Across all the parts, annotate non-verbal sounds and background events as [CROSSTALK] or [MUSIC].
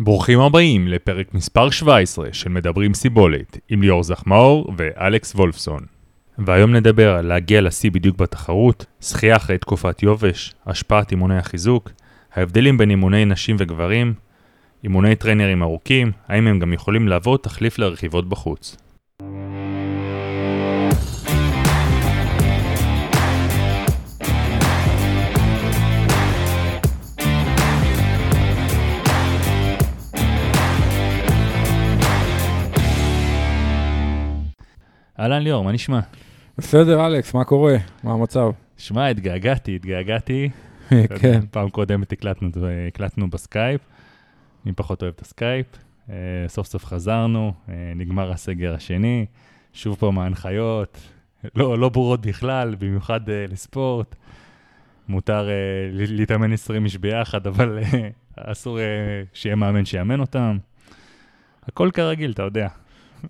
ברוכים הבאים לפרק מספר 17 של מדברים סיבולת עם ליאור זחמאור ואלכס וולפסון. והיום נדבר על להגיע לשיא בדיוק בתחרות, שחייה אחרי תקופת יובש, השפעת אימוני החיזוק, ההבדלים בין אימוני נשים וגברים, אימוני טריינרים ארוכים, האם הם גם יכולים להוות תחליף לרכיבות בחוץ. אהלן ליאור, מה נשמע? בסדר, אלכס, מה קורה? מה המצב? שמע, התגעגעתי, התגעגעתי. [LAUGHS] כן. פעם קודמת הקלטנו, הקלטנו בסקייפ, אני פחות אוהב את הסקייפ. אה, סוף סוף חזרנו, אה, נגמר הסגר השני, שוב פעם ההנחיות, לא, לא ברורות בכלל, במיוחד אה, לספורט. מותר להתאמן 20 איש ביחד, אבל אסור שיהיה מאמן שיאמן אותם. הכל כרגיל, אתה יודע.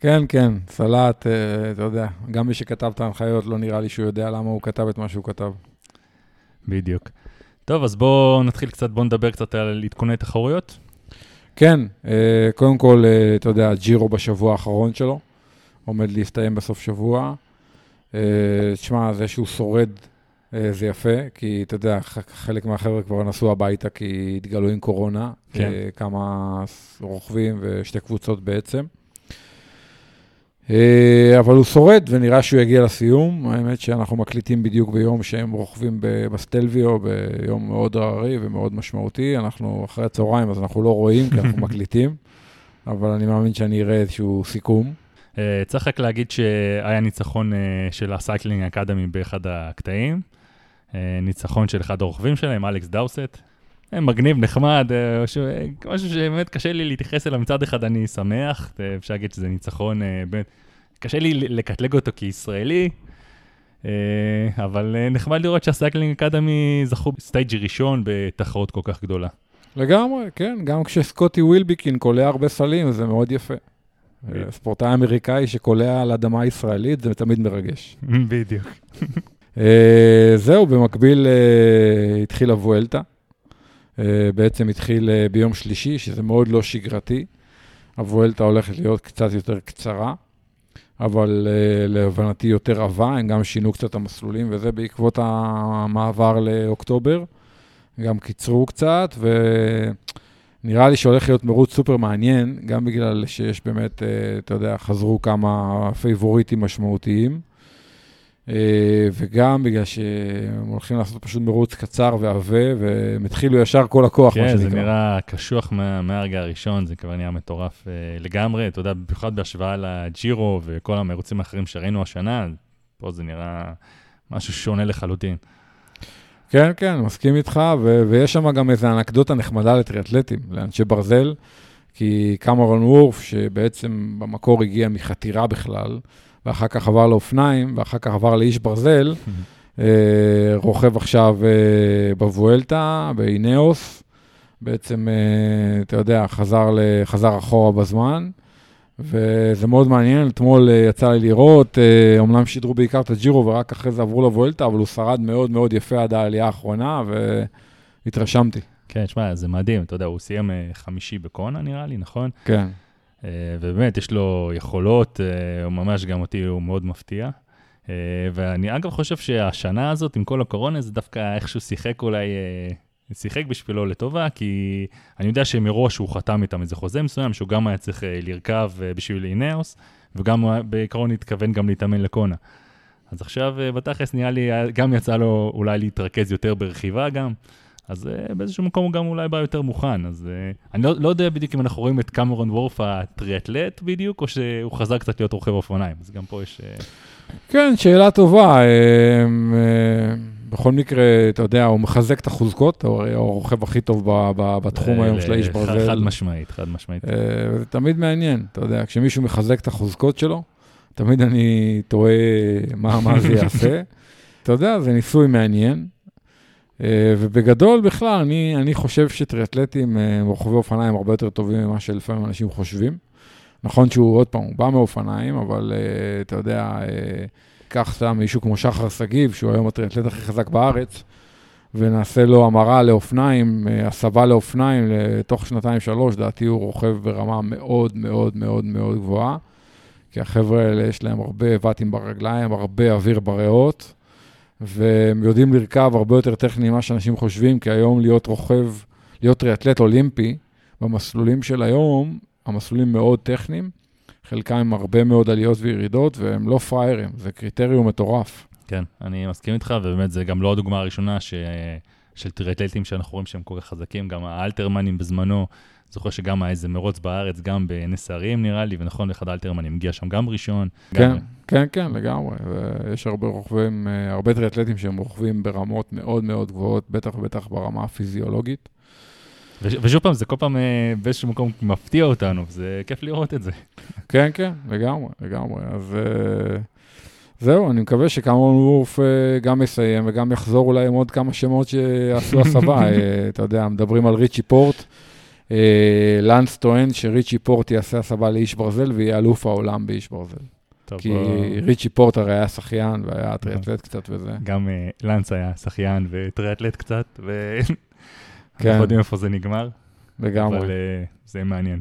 כן, כן, סלט, אתה יודע, גם מי שכתב את ההנחיות, לא נראה לי שהוא יודע למה הוא כתב את מה שהוא כתב. בדיוק. טוב, אז בואו נתחיל קצת, בואו נדבר קצת על עדכוני תחרויות. כן, אה, קודם כל, אה, אתה יודע, ג'ירו בשבוע האחרון שלו, עומד להסתיים בסוף שבוע. אה, תשמע, זה שהוא שורד זה יפה, כי אתה יודע, חלק מהחבר'ה כבר נסעו הביתה כי התגלו עם קורונה. כן. כמה רוכבים ושתי קבוצות בעצם. אה, אבל הוא שורד, ונראה שהוא יגיע לסיום. האמת שאנחנו מקליטים בדיוק ביום שהם רוכבים בסטלוויו, ביום מאוד הררי ומאוד משמעותי. אנחנו אחרי הצהריים, אז אנחנו לא רואים, כי אנחנו [LAUGHS] מקליטים, אבל אני מאמין שאני אראה איזשהו סיכום. אה, צריך רק להגיד שהיה ניצחון אה, של ה Cycling Academy באחד הקטעים. ניצחון של אחד הרוכבים שלהם, אלכס דאוסט. מגניב, נחמד, משהו שבאמת קשה לי להתייחס אליו. מצד אחד אני שמח, אפשר להגיד שזה ניצחון, באמת, קשה לי לקטלג אותו כישראלי, אבל נחמד לראות שה Cycling Academy זכו stage ראשון בתחרות כל כך גדולה. לגמרי, כן, גם כשסקוטי וילבקין קולע הרבה סלים, זה מאוד יפה. ספורטאי אמריקאי שקולע על אדמה ישראלית, זה תמיד מרגש. [LAUGHS] בדיוק. זהו, במקביל התחילה וואלטה. אה, בעצם התחיל אה, ביום שלישי, שזה מאוד לא שגרתי. הוואלטה הולכת להיות קצת יותר קצרה, אבל אה, להבנתי יותר עבה, הם גם שינו קצת המסלולים, וזה בעקבות המעבר לאוקטובר. גם קיצרו קצת, ונראה לי שהולך להיות מרוץ סופר מעניין, גם בגלל שיש באמת, אתה יודע, חזרו כמה פייבוריטים משמעותיים. אה, וגם בגלל שהם הולכים לעשות פשוט מרוץ קצר ועבה, והם התחילו ישר כל הכוח, כן, מה שנקרא. כן, זה נראה קשוח מה, מהרגע הראשון, זה כבר נהיה מטורף uh, לגמרי, אתה יודע, במיוחד בהשוואה לג'ירו וכל המרוצים האחרים שראינו השנה, פה זה נראה משהו שונה לחלוטין. כן, כן, מסכים איתך, ו- ויש שם גם איזו אנקדוטה נחמדה לטריאטלטים, לאנשי ברזל, כי קמרון וורף, שבעצם במקור הגיע מחתירה בכלל, ואחר כך עבר לאופניים, ואחר כך עבר לאיש ברזל, אה, רוכב עכשיו אה, בבואלטה, באינאוס, בעצם, אה, אתה יודע, חזר, חזר אחורה בזמן, וזה מאוד מעניין, אתמול יצא לי לראות, אומנם שידרו בעיקר את הג'ירו ורק אחרי זה עברו לבואלטה, אבל הוא שרד מאוד מאוד יפה עד העלייה האחרונה, והתרשמתי. כן, תשמע, זה מדהים, אתה יודע, הוא סיים חמישי בקונה נראה לי, נכון? כן. אה, ובאמת, יש לו יכולות, אה, הוא ממש גם אותי, הוא מאוד מפתיע. אה, ואני אגב חושב שהשנה הזאת, עם כל הקורונה, זה דווקא איכשהו שיחק אולי, שיחק בשבילו לטובה, כי אני יודע שמראש הוא חתם איתם איזה חוזה מסוים, שהוא גם היה צריך לרכב בשביל אינאוס, וגם בעיקרון התכוון גם להתאמן לקונה. אז עכשיו בתכלס נראה לי, גם יצא לו אולי להתרכז יותר ברכיבה גם. אז uh, באיזשהו מקום הוא גם אולי בא יותר מוכן, אז uh, אני לא, לא יודע בדיוק אם אנחנו רואים את קמרון וורף הטריאטלט בדיוק, או שהוא חזר קצת להיות רוכב אופניים, אז גם פה יש... Uh... כן, שאלה טובה. בכל מקרה, אתה יודע, הוא מחזק את החוזקות, הוא הרוכב הכי טוב ב, ב, בתחום היום של האיש ברזל. חד משמעית, חד משמעית. זה תמיד מעניין, אתה יודע, כשמישהו מחזק את החוזקות שלו, תמיד אני תוהה מה, מה זה יעשה. [LAUGHS] אתה יודע, זה ניסוי מעניין. אה, ובגדול בכלל, אני, אני חושב שטריאטלטים, אה, רוכבי אופניים, הרבה יותר טובים ממה שלפעמים אנשים חושבים. נכון שהוא, עוד פעם, הוא בא מאופניים, אבל uh, אתה יודע, uh, קח סתם מישהו כמו שחר שגיב, שהוא היום הטריאטלט הכי חזק בארץ, ונעשה לו המרה לאופניים, אה, הסבה לאופניים לתוך שנתיים-שלוש, לדעתי הוא רוכב ברמה מאוד מאוד מאוד מאוד גבוהה, כי החבר'ה האלה יש להם הרבה ואטים ברגליים, הרבה אוויר בריאות, והם יודעים לרכב הרבה יותר טכני ממה שאנשים חושבים, כי היום להיות רוכב, להיות טריאטלט אולימפי, במסלולים של היום, המסלולים מאוד טכניים, חלקם עם הרבה מאוד עליות וירידות, והם לא פראיירים, זה קריטריום מטורף. כן, אני מסכים איתך, ובאמת זה גם לא הדוגמה הראשונה ש... של טריאטלטים שאנחנו רואים שהם כל כך חזקים, גם האלתרמנים בזמנו, זוכר שגם היה איזה מרוץ בארץ, גם בנס הרים נראה לי, ונכון, אחד האלתרמנים הגיע שם גם ראשון. כן, גם... כן, כן, לגמרי. ויש הרבה רוכבים, אה, הרבה טריאטלטים שהם רוכבים ברמות מאוד מאוד גבוהות, בטח ובטח ברמה הפיזיולוגית. ושוב פעם, זה כל פעם אה, באיזשהו מקום מפתיע אותנו, זה כיף לראות את זה. כן, כן, לגמרי, לגמרי. אז uh, זהו, אני מקווה שקמרון וורף גם יסיים וגם יחזור אולי עם עוד כמה שמות שיעשו הסבה. [LAUGHS] אתה יודע, מדברים על ריצ'י פורט. Uh, לנס טוען שריצ'י פורט יעשה הסבה לאיש ברזל ויהיה אלוף העולם באיש ברזל. טוב, כי בוא... ריצ'י פורט הרי היה שחיין והיה טריאטלט קצת וזה. גם uh, לנס היה שחיין וטריאטלט קצת, ו... כן. אנחנו יודעים איפה זה נגמר. לגמרי. אבל uh, זה מעניין.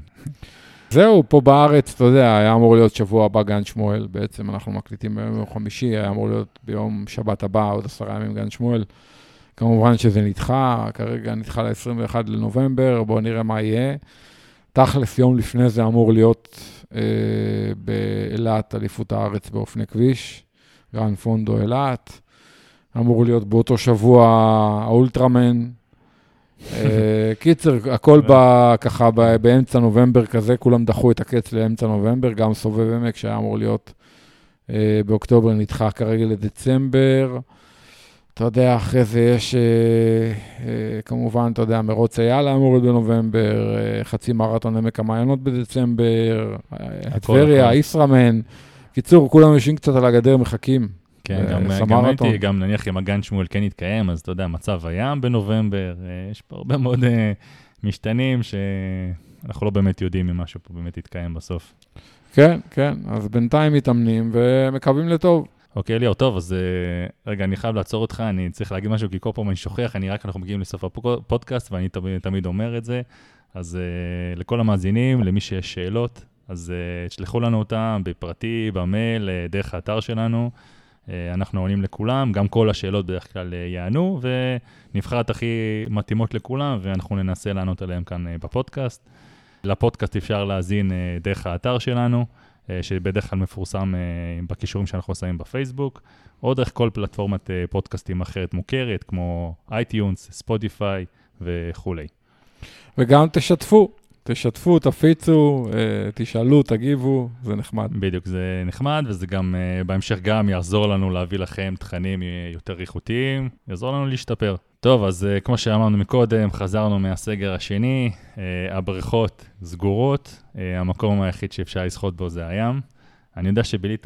זהו, פה בארץ, אתה יודע, היה אמור להיות שבוע הבא גן שמואל, בעצם אנחנו מקליטים ביום חמישי, היה אמור להיות ביום שבת הבא, עוד עשרה ימים גן שמואל. כמובן שזה נדחה, כרגע נדחה ל-21 לנובמבר, בואו נראה מה יהיה. תכלס, יום לפני זה אמור להיות אה, באילת, אליפות הארץ באופני כביש, גרן פונדו אילת. אמור להיות באותו שבוע האולטרמן, אה, [LAUGHS] קיצר, הכל בא ככה באמצע נובמבר כזה, כולם דחו את הקץ לאמצע נובמבר, גם סובב עמק שהיה אמור להיות אה, באוקטובר נדחה כרגע לדצמבר. אתה יודע, אחרי זה יש, אה, אה, כמובן, אתה יודע, מרוץ אייל אמור להיות בנובמבר, אה, חצי מרתון עמק המעיינות בדצמבר, הטבריה, ישראמן. קיצור, כולם יושבים קצת על הגדר, מחכים. כן, גם, גם הייתי, גם נניח אם הגן שמואל כן יתקיים, אז אתה יודע, מצב הים בנובמבר, יש פה הרבה מאוד משתנים שאנחנו לא באמת יודעים אם משהו פה באמת יתקיים בסוף. כן, כן, אז בינתיים מתאמנים ומקווים לטוב. אוקיי, אליאור, טוב, אז uh, רגע, אני חייב לעצור אותך, אני צריך להגיד משהו, כי כל פעם אני שוכח, אני רק, אנחנו מגיעים לסוף הפודקאסט, ואני תמיד, תמיד אומר את זה. אז אה, לכל המאזינים, למי שיש שאלות, אז אה, תשלחו לנו אותם בפרטי, במייל, דרך האתר שלנו. אה, אנחנו עונים לכולם, גם כל השאלות בדרך כלל אה, יענו, ונבחר את הכי מתאימות לכולם, ואנחנו ננסה לענות עליהן כאן אה, בפודקאסט. לפודקאסט אפשר להאזין דרך האתר שלנו, שבדרך כלל מפורסם בקישורים שאנחנו שמים בפייסבוק, או דרך כל פלטפורמת פודקאסטים אחרת מוכרת, כמו אייטיונס, ספוטיפיי וכולי. וגם תשתפו, תשתפו, תפיצו, אה, תשאלו, תגיבו, זה נחמד. בדיוק, זה נחמד, וזה גם אה, בהמשך גם יעזור לנו להביא לכם תכנים אה, יותר איכותיים, יעזור לנו להשתפר. טוב, אז כמו שאמרנו מקודם, חזרנו מהסגר השני, הבריכות סגורות, המקום היחיד שאפשר לשחות בו זה הים. אני יודע שבילית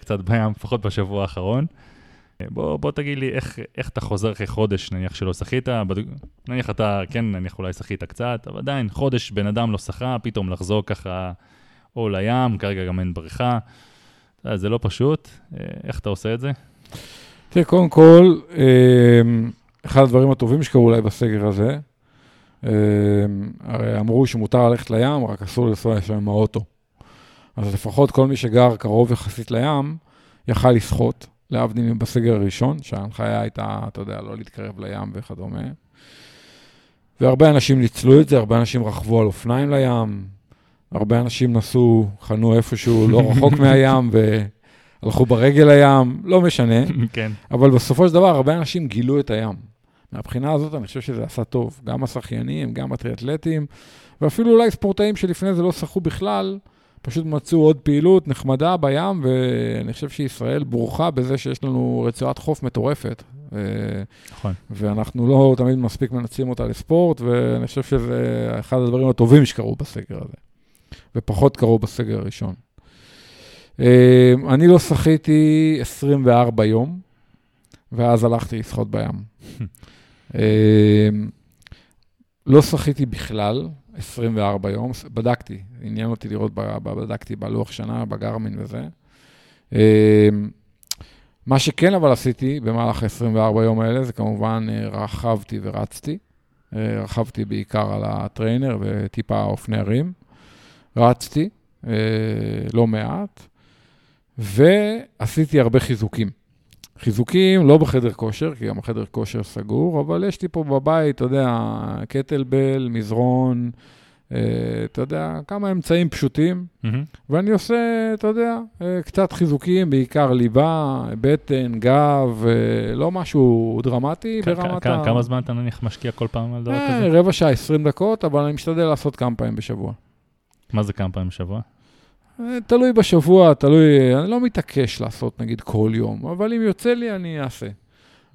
קצת בים, לפחות בשבוע האחרון. בוא, בוא תגיד לי איך, איך אתה חוזר אחרי חודש, נניח שלא שחית, בד... נניח אתה, כן, נניח אולי שחית קצת, אבל עדיין, חודש בן אדם לא שחה, פתאום לחזור ככה או לים, כרגע גם אין בריכה. זה לא פשוט, אה, איך אתה עושה את זה? תראה, קודם כל, אמ, אחד הדברים הטובים שקרו אולי בסגר הזה, אמ, הרי אמרו שמותר ללכת לים, רק אסור לנסוע לשם עם האוטו. אז לפחות כל מי שגר קרוב יחסית לים, יכל לשחות. להבדיל בסגר הראשון, שההנחיה הייתה, אתה יודע, לא להתקרב לים וכדומה. והרבה אנשים ניצלו את זה, הרבה אנשים רכבו על אופניים לים, הרבה אנשים נסעו, חנו איפשהו לא רחוק [LAUGHS] מהים והלכו ברגל לים, לא משנה. [LAUGHS] כן. אבל בסופו של דבר, הרבה אנשים גילו את הים. מהבחינה הזאת, אני חושב שזה עשה טוב. גם השחיינים, גם הטריאטלטים, ואפילו אולי ספורטאים שלפני זה לא שחו בכלל, פשוט מצאו עוד פעילות נחמדה בים, ואני חושב שישראל ברוכה בזה שיש לנו רצועת חוף מטורפת. נכון. ואנחנו לא תמיד מספיק מנצלים אותה לספורט, ואני חושב שזה אחד הדברים הטובים שקרו בסגר הזה, ופחות קרו בסגר הראשון. אה, אני לא שחיתי 24 יום, ואז הלכתי לשחות בים. [LAUGHS] אה, לא שחיתי בכלל, 24 יום, בדקתי, עניין אותי לראות, בדקתי בלוח שנה, בגרמין וזה. אמ, מה שכן אבל עשיתי במהלך ה-24 יום האלה, זה כמובן אה, רכבתי ורצתי. אה, רכבתי בעיקר על הטריינר וטיפה אופני הרים. רצתי, אה, לא מעט, ועשיתי הרבה חיזוקים. חיזוקים לא בחדר כושר, כי גם החדר כושר סגור, אבל יש לי פה בבית, אתה יודע, קטלבל, מזרון, אה, אתה יודע, כמה אמצעים פשוטים, מהמם. ואני עושה, אתה יודע, אה, קצת חיזוקים, בעיקר ליבה, בטן, גב, אה, לא משהו דרמטי כ- ברמת כ- ה... כמה זמן אתה נניח משקיע כל פעם על דבר אה, כזה? רבע שעה, 20 דקות, אבל אני משתדל לעשות כמה פעמים בשבוע. מה זה כמה פעמים בשבוע? אה, תלוי בשבוע, תלוי, אני לא מתעקש לעשות נגיד כל יום, אבל אם יוצא לי, אני אעשה.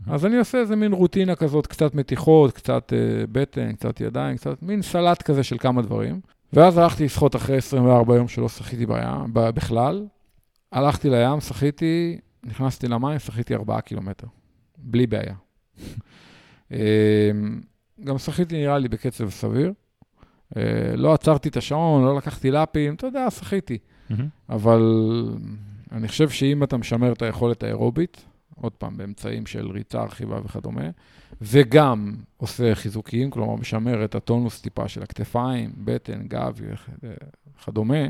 אז אני עושה איזה מין רוטינה כזאת, קצת מתיחות, קצת אה, בטן, קצת ידיים, קצת מין סלט כזה של כמה דברים. ואז הלכתי לשחות אחרי 24 יום שלא שחיתי בים, בכלל. הלכתי לים, שחיתי, נכנסתי למים, שחיתי 4 קילומטר, בלי בעיה. [LAUGHS] אה, גם שחיתי נראה לי בקצב סביר. אה, לא עצרתי את השעון, לא לקחתי לאפים, אתה יודע, שחיתי. מהמם. אבל אני חושב שאם אתה משמר את היכולת האירובית, עוד פעם, באמצעים של ריצה, רכיבה וכדומה, וגם עושה חיזוקים, כלומר, משמר את הטונוס טיפה של הכתפיים, בטן, גב וכדומה,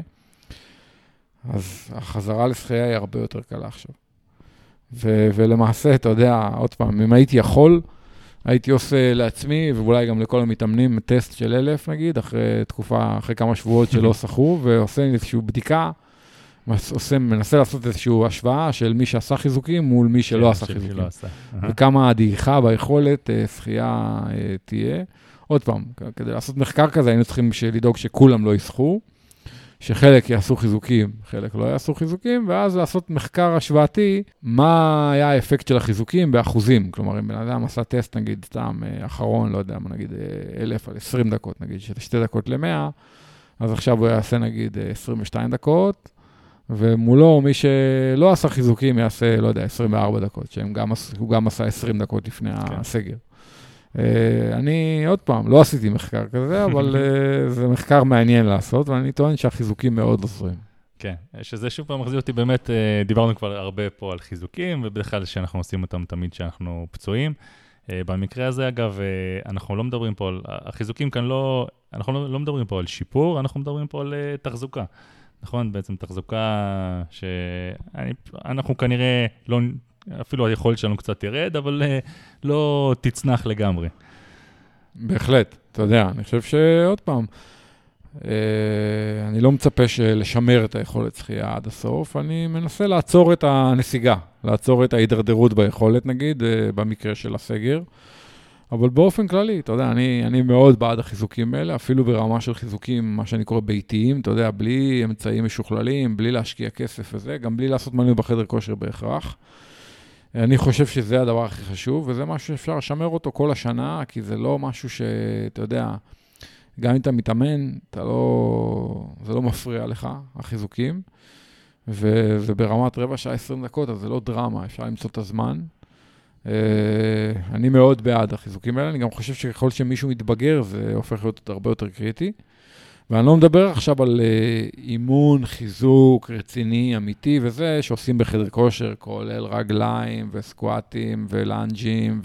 אז החזרה לשחייה היא הרבה יותר קלה עכשיו. ו- ולמעשה, אתה יודע, עוד פעם, אם הייתי יכול, הייתי עושה לעצמי, ואולי גם לכל המתאמנים, טסט של אלף נגיד, אחרי תקופה, אחרי כמה שבועות שלא [LAUGHS] שחו, ועושה איזושהי בדיקה, עושה, מנסה לעשות איזושהי השוואה של מי שעשה חיזוקים מול מי שלא עשה חיזוקים. שלא עשה. וכמה הדעיכה ביכולת אה, שחייה אה, תהיה. עוד פעם, כדי לעשות מחקר כזה, היינו צריכים לדאוג שכולם לא ישחו, שחלק יעשו חיזוקים, חלק לא יעשו חיזוקים, ואז לעשות מחקר השוואתי, מה היה האפקט של החיזוקים באחוזים. כלומר, אם בן אדם עשה טסט, נגיד, סתם אה, אחרון, לא יודע, נגיד, אה, אלף על 20 דקות, נגיד, שזה שתי דקות ל-100, אז עכשיו הוא יעשה, נגיד, אה, 22 דקות, ומולו, מי שלא עשה חיזוקים יעשה, לא יודע, 24 דקות, שהוא גם עשה 20 דקות לפני כן. הסגר. אה, אני, עוד פעם, לא עשיתי מחקר כזה, אבל [LAUGHS] אה, זה מחקר מעניין לעשות, ואני טוען שהחיזוקים מאוד עוזרים. כן, שזה שוב פעם מחזיר אותי באמת, אה, דיברנו כבר הרבה פה על חיזוקים, ובדרך כלל שאנחנו עושים אותם תמיד כשאנחנו פצועים. במקרה הזה, אגב, אנחנו לא מדברים פה על, החיזוקים כאן לא, אנחנו לא, לא מדברים פה על שיפור, אנחנו מדברים פה על תחזוקה. נכון? בעצם תחזוקה שאנחנו כנראה לא, אפילו היכולת שלנו קצת תרד, אבל לא תצנח לגמרי. בהחלט, אתה יודע, אני חושב שעוד פעם, אה, אני לא מצפה לשמר את היכולת שחייה עד הסוף, אני מנסה לעצור את הנסיגה, לעצור את ההידרדרות ביכולת, נגיד, אה, במקרה של הסגר. אבל באופן כללי, אתה יודע, אני, אני מאוד בעד החיזוקים האלה, אפילו ברמה של חיזוקים, מה שאני קורא ביתיים, אתה יודע, בלי אמצעים משוכללים, בלי להשקיע כסף וזה, גם בלי לעשות מנוי בחדר כושר בהכרח. אני חושב שזה הדבר הכי חשוב, וזה משהו שאפשר לשמר אותו כל השנה, כי זה לא משהו שאתה יודע, גם אם אתה מתאמן, אתה לא, זה לא מפריע לך, החיזוקים, וזה ברמת רבע שעה, 20 דקות, אז זה לא דרמה, אפשר למצוא את הזמן. אה, אני מאוד בעד החיזוקים האלה, אני גם חושב שככל שמישהו מתבגר, זה הופך להיות הרבה יותר קריטי. ואני לא מדבר עכשיו על אה, אימון, חיזוק רציני, אמיתי וזה, שעושים בחדר כושר, כולל רגליים וסקואטים ולאנג'ים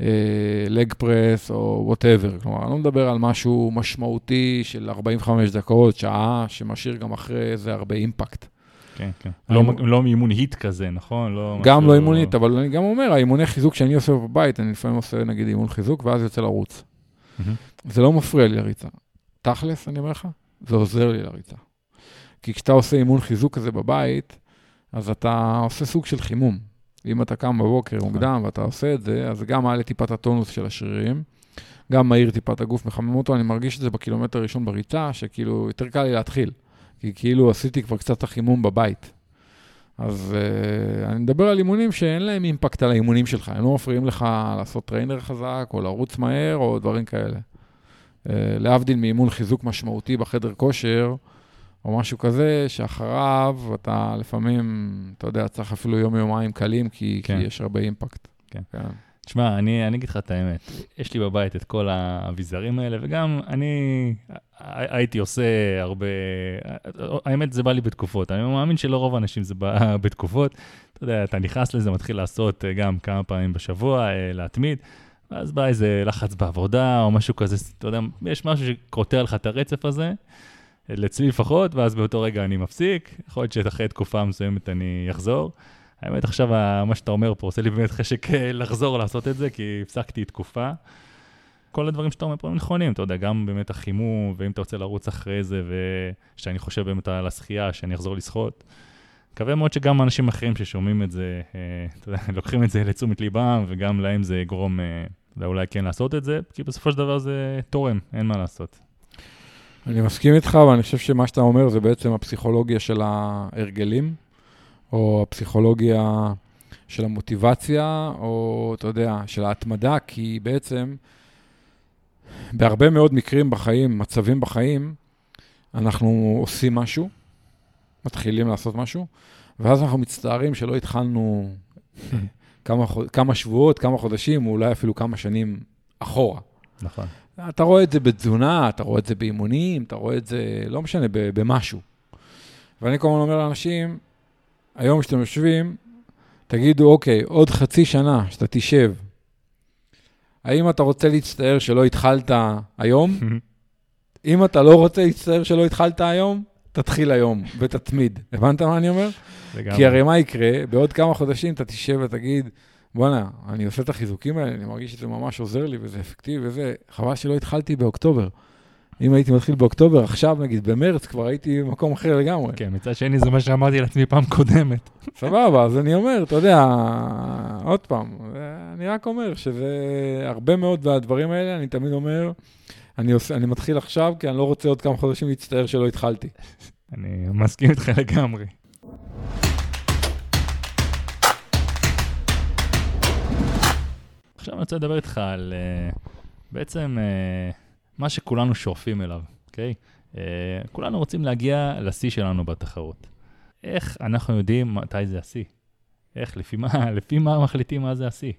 ו leg press או whatever. כלומר, אני לא מדבר על משהו משמעותי של 45 דקות, שעה, שמשאיר גם אחרי איזה הרבה impact. כן, כן. לא, לא אימון היט כזה, נכון? לא גם לא אימונית, אבל אני גם אומר, האימוני חיזוק שאני עושה בבית, אני לפעמים עושה נגיד אימון חיזוק, ואז יוצא לרוץ. מהמם. זה לא מפריע לי לריצה. תכלס, אני אומר לך, זה עוזר לי לריצה. כי כשאתה עושה אימון חיזוק כזה בבית, אז אתה עושה סוג של חימום. אם אתה קם בבוקר מוקדם ואתה עושה את זה, אז גם מעלה טיפת הטונוס של השרירים, גם מהיר טיפת הגוף, מחמם אותו, אני מרגיש את זה בקילומטר הראשון בריצה, שכאילו יותר קל לי להתחיל. כי כאילו עשיתי כבר קצת החימום בבית. אז אה, אני מדבר על אימונים שאין להם impact על האימונים שלך, הם לא מפריעים לך לעשות trainer חזק, או לרוץ מהר, או דברים כאלה. אה, להבדיל מאימון חיזוק משמעותי בחדר כושר, או משהו כזה, שאחריו אתה לפעמים, אתה יודע, צריך אפילו יום-יומיים קלים, כי, כן. כי יש הרבה impact. כן. כן. תשמע, אני, אני אגיד לך את האמת, יש לי בבית את כל האביזרים האלה, וגם אני הייתי עושה הרבה, האמת זה בא לי בתקופות, אני מאמין שלא רוב האנשים זה בא בתקופות. אתה יודע, אתה נכנס לזה, מתחיל לעשות אה, גם כמה פעמים בשבוע, אה, להתמיד, ואז בא איזה לחץ בעבודה או משהו כזה, אתה יודע, יש משהו שקוטע לך את הרצף הזה, אצלי לפחות, ואז באותו רגע אני מפסיק, יכול להיות שאחרי תקופה מסוימת אני אחזור. האמת, עכשיו מה שאתה אומר פה עושה לי באמת חשק אה, לחזור לעשות את זה, כי הפסקתי תקופה. כל הדברים שאתה אומר פה הם נכונים, אתה יודע, גם באמת החימום, ואם אתה רוצה לרוץ אחרי זה, ושאני חושב באמת על השחייה, שאני אחזור לשחות. מקווה מאוד שגם אנשים אחרים ששומעים את זה, אה, אתה יודע, [LAUGHS] לוקחים את זה לתשומת ליבם, וגם להם זה יגרום אה, אולי כן לעשות את זה, כי בסופו של דבר זה תורם, אין מה לעשות. אני מסכים איתך, ואני חושב שמה שאתה אומר זה בעצם הפסיכולוגיה של ההרגלים. או הפסיכולוגיה של המוטיבציה, או אתה יודע, של ההתמדה, כי בעצם בהרבה מאוד מקרים בחיים, מצבים בחיים, אנחנו עושים משהו, מתחילים לעשות משהו, ואז אנחנו מצטערים שלא התחלנו כמה, כמה שבועות, כמה חודשים, או אולי אפילו כמה שנים אחורה. נכון. אתה רואה את זה בתזונה, אתה רואה את זה באימונים, אתה רואה את זה, לא משנה, במשהו. ואני כל הזמן אומר לאנשים, היום כשאתם יושבים, תגידו, אוקיי, עוד חצי שנה שאתה תשב, האם אתה רוצה להצטער שלא התחלת היום? [LAUGHS] אם אתה לא רוצה להצטער שלא התחלת היום, תתחיל היום ותתמיד. הבנת מה אני אומר? לגמרי. כי הרי מה יקרה? בעוד כמה חודשים אתה תשב ותגיד, בואנה, אני עושה את החיזוקים האלה, אני מרגיש שזה ממש עוזר לי וזה אפקטיבי וזה, חבל שלא התחלתי באוקטובר. אם הייתי מתחיל באוקטובר, עכשיו נגיד, במרץ, כבר הייתי במקום אחר לגמרי. כן, מצד שני זה מה שאמרתי לעצמי פעם קודמת. [LAUGHS] סבבה, אז אני אומר, אתה יודע, עוד פעם, אני רק אומר שזה הרבה מאוד מהדברים האלה, אני תמיד אומר, אני, עושה, אני מתחיל עכשיו, כי אני לא רוצה עוד כמה חודשים להצטער שלא התחלתי. [LAUGHS] אני מסכים איתך לגמרי. עכשיו אני רוצה לדבר איתך על uh, בעצם... Uh, מה שכולנו שואפים אליו, אוקיי? Uh, כולנו רוצים להגיע לשיא שלנו בתחרות. איך אנחנו יודעים מתי זה השיא? איך, לפי מה, [LAUGHS] לפי מה מחליטים מה זה השיא?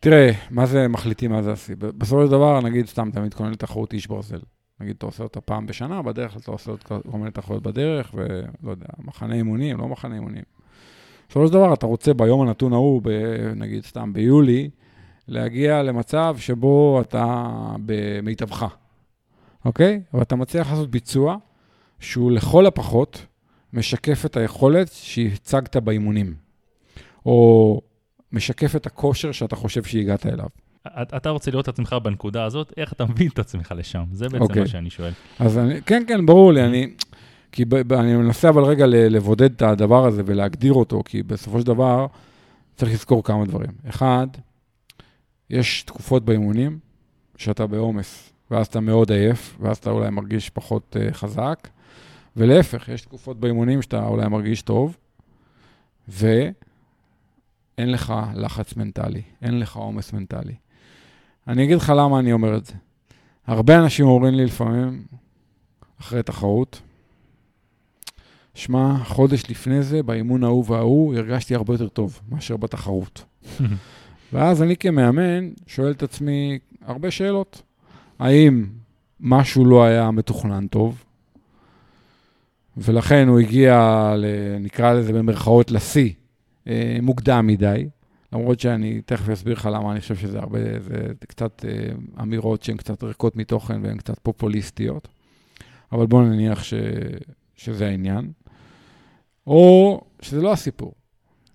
תראה, מה זה מחליטים מה זה השיא? בסופו של דבר, נגיד, סתם אתה מתכונן לתחרות איש ברזל. נגיד, אתה עושה אותה פעם בשנה, בדרך אתה עושה כל מיני תחרויות בדרך, ולא יודע, מחנה אימונים, לא מחנה אימונים. בסופו של דבר, אתה רוצה ביום הנתון ההוא, נגיד סתם ביולי, להגיע למצב שבו אתה במיטבך. אוקיי? אבל אתה מצליח לעשות ביצוע שהוא לכל הפחות משקף את היכולת שהצגת באימונים, או משקף את הכושר שאתה חושב שהגעת אליו. אתה רוצה לראות את עצמך בנקודה הזאת, איך אתה מבין את עצמך לשם? זה בעצם okay. מה אוקיי. שאני שואל. אז אני, כן, כן, ברור לי, אני... כי ב, אני מנסה אבל רגע לבודד את הדבר הזה ולהגדיר אותו, כי בסופו של דבר צריך לזכור כמה דברים. אחד, יש תקופות באימונים שאתה בעומס ואז אתה מאוד עייף, ואז אתה אולי מרגיש פחות uh, חזק. ולהפך, יש תקופות באימונים שאתה אולי מרגיש טוב, ואין לך לחץ מנטלי, אין לך עומס מנטלי. אני אגיד לך למה אני אומר את זה. הרבה אנשים אומרים לי לפעמים, אחרי תחרות, שמע, חודש לפני זה, באימון ההוא וההוא, הרגשתי הרבה יותר טוב מאשר בתחרות. [LAUGHS] ואז אני כמאמן שואל את עצמי הרבה שאלות. האם משהו לא היה מתוכנן טוב, ולכן הוא הגיע, ל, נקרא לזה במרכאות, לשיא, אה, מוקדם מדי, למרות שאני תכף אסביר לך למה אני חושב שזה הרבה, זה קצת אה, אמירות שהן קצת ריקות מתוכן והן קצת פופוליסטיות, אבל בואו נניח ש, שזה העניין. או שזה לא הסיפור,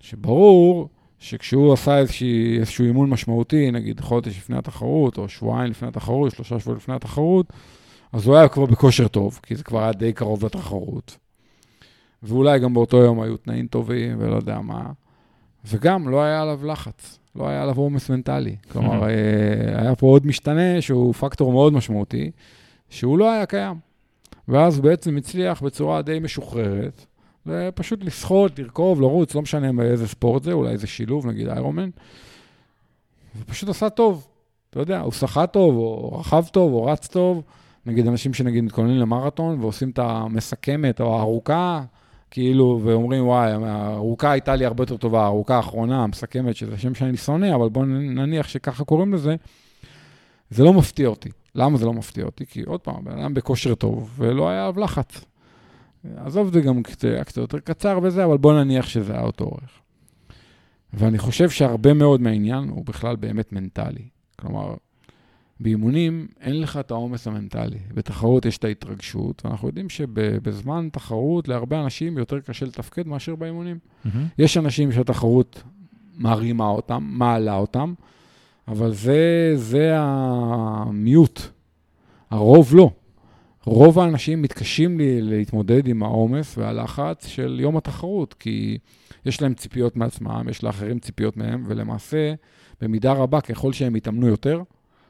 שברור שכשהוא עשה איזושהי, איזשהו אימון משמעותי, נגיד חודש לפני התחרות, או שבועיים לפני התחרות, שלושה שבועות לפני התחרות, אז הוא היה כבר בכושר טוב, כי זה כבר היה די קרוב לתחרות. ואולי גם באותו יום היו תנאים טובים ולא יודע מה. וגם לא היה עליו לחץ, לא היה עליו עומס מנטלי. כלומר, אה, היה פה עוד משתנה שהוא פקטור מאוד משמעותי, שהוא לא היה קיים. ואז בעצם הצליח בצורה די משוחררת ופשוט לשחות, לרכוב, לרוץ, לא משנה באיזה ספורט זה, אולי איזה שילוב, נגיד איירומן. ופשוט עשה טוב. אתה יודע, הוא שחה טוב, או רכב טוב, או רץ טוב. נגיד אנשים שנגיד מתכוננים למרתון ועושים את המסכמת או הארוכה, כאילו, ואומרים, וואי, הארוכה הייתה לי הרבה יותר טובה, הארוכה האחרונה, המסכמת, שזה שם שאני שונא, אבל בואו נניח שככה קוראים לזה, זה לא מפתיע אותי. למה זה לא מפתיע אותי? כי עוד פעם, בן אדם בכושר טוב, ולא היה עליו לחץ. עזוב, זה גם קצת, קצת יותר קצר וזה, אבל בוא נניח שזה היה אותו אורך. ואני חושב שהרבה מאוד מהעניין הוא בכלל באמת מנטלי. כלומר, באימונים אין לך את העומס המנטלי. בתחרות יש את ההתרגשות, ואנחנו יודעים שבזמן תחרות להרבה אנשים יותר קשה לתפקד מאשר באימונים. Mm-hmm. יש אנשים שהתחרות מרימה אותם, מעלה אותם, אבל זה, זה המיוט. הרוב לא. רוב האנשים מתקשים לי להתמודד עם העומס והלחץ של יום התחרות, כי יש להם ציפיות מעצמם, יש לאחרים ציפיות מהם, ולמעשה, במידה רבה, ככל שהם יתאמנו יותר,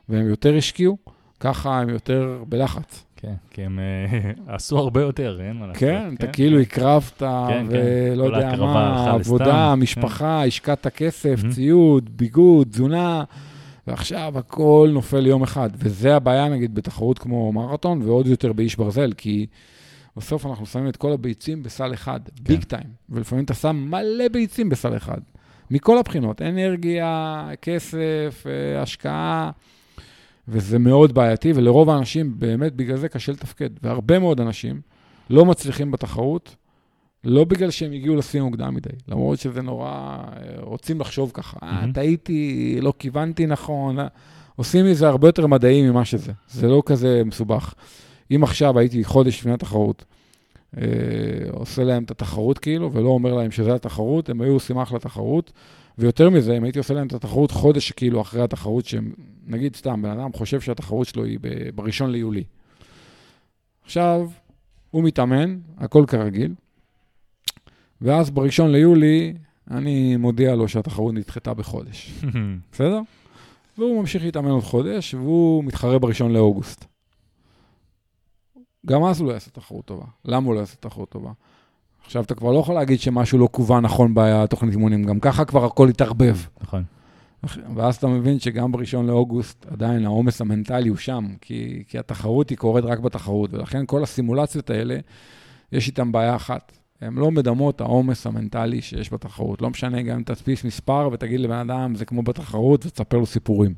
והם יותר השקיעו, ככה הם יותר בלחץ. כן, כי הם uh, [LAUGHS] עשו הרבה יותר, אין מה לעשות. כן, אתה כן, כאילו כן. הקרבת, כן, ולא כן. יודע מה, עבודה, משפחה. השקעת כסף. ציוד, ביגוד, תזונה, ועכשיו הכל נופל יום אחד. וזה הבעיה, נגיד, בתחרות כמו מרתון, ועוד יותר באיש ברזל, כי בסוף אנחנו שמים את כל הביצים בסל אחד, ביג טיים, ולפעמים אתה שם מלא ביצים בסל אחד. מכל הבחינות, אנרגיה, כסף, אה, השקעה. וזה מאוד בעייתי, ולרוב האנשים באמת בגלל זה קשה לתפקד. והרבה מאוד אנשים לא מצליחים בתחרות, לא בגלל שהם הגיעו לשיא מוקדם מדי, למרות שזה נורא, אה, רוצים לחשוב ככה, אה. טעיתי, לא כיוונתי נכון, אה, עושים מזה הרבה יותר מדעי ממה שזה, זה לא כזה מסובך. אם עכשיו הייתי חודש לפני התחרות, אה, עושה להם את התחרות כאילו, ולא אומר להם שזה התחרות, הם היו עושים אחלה תחרות, ויותר מזה, אם הייתי עושה להם את התחרות חודש כאילו אחרי התחרות, שהם, נגיד סתם, בן אדם חושב שהתחרות שלו היא בראשון ליולי. עכשיו, הוא מתאמן, הכל כרגיל, ואז בראשון ליולי, אני מודיע לו שהתחרות נדחתה בחודש. [LAUGHS] בסדר? והוא ממשיך להתאמן עוד חודש, והוא מתחרה בראשון לאוגוסט. גם אז הוא לא יעשה תחרות טובה. למה הוא לא יעשה תחרות טובה? עכשיו, אתה כבר לא יכול להגיד שמשהו לא כוון נכון בתוכנית אימונים, גם ככה כבר הכל התערבב. נכון. ואז אתה מבין שגם בראשון לאוגוסט עדיין העומס המנטלי הוא שם, כי, כי התחרות היא קורית רק בתחרות, ולכן כל הסימולציות האלה, יש איתן בעיה אחת. הן לא מדמות העומס המנטלי שיש בתחרות. לא משנה גם אם תדפיס מספר ותגיד לבן אדם, זה כמו בתחרות, ותספר לו סיפורים.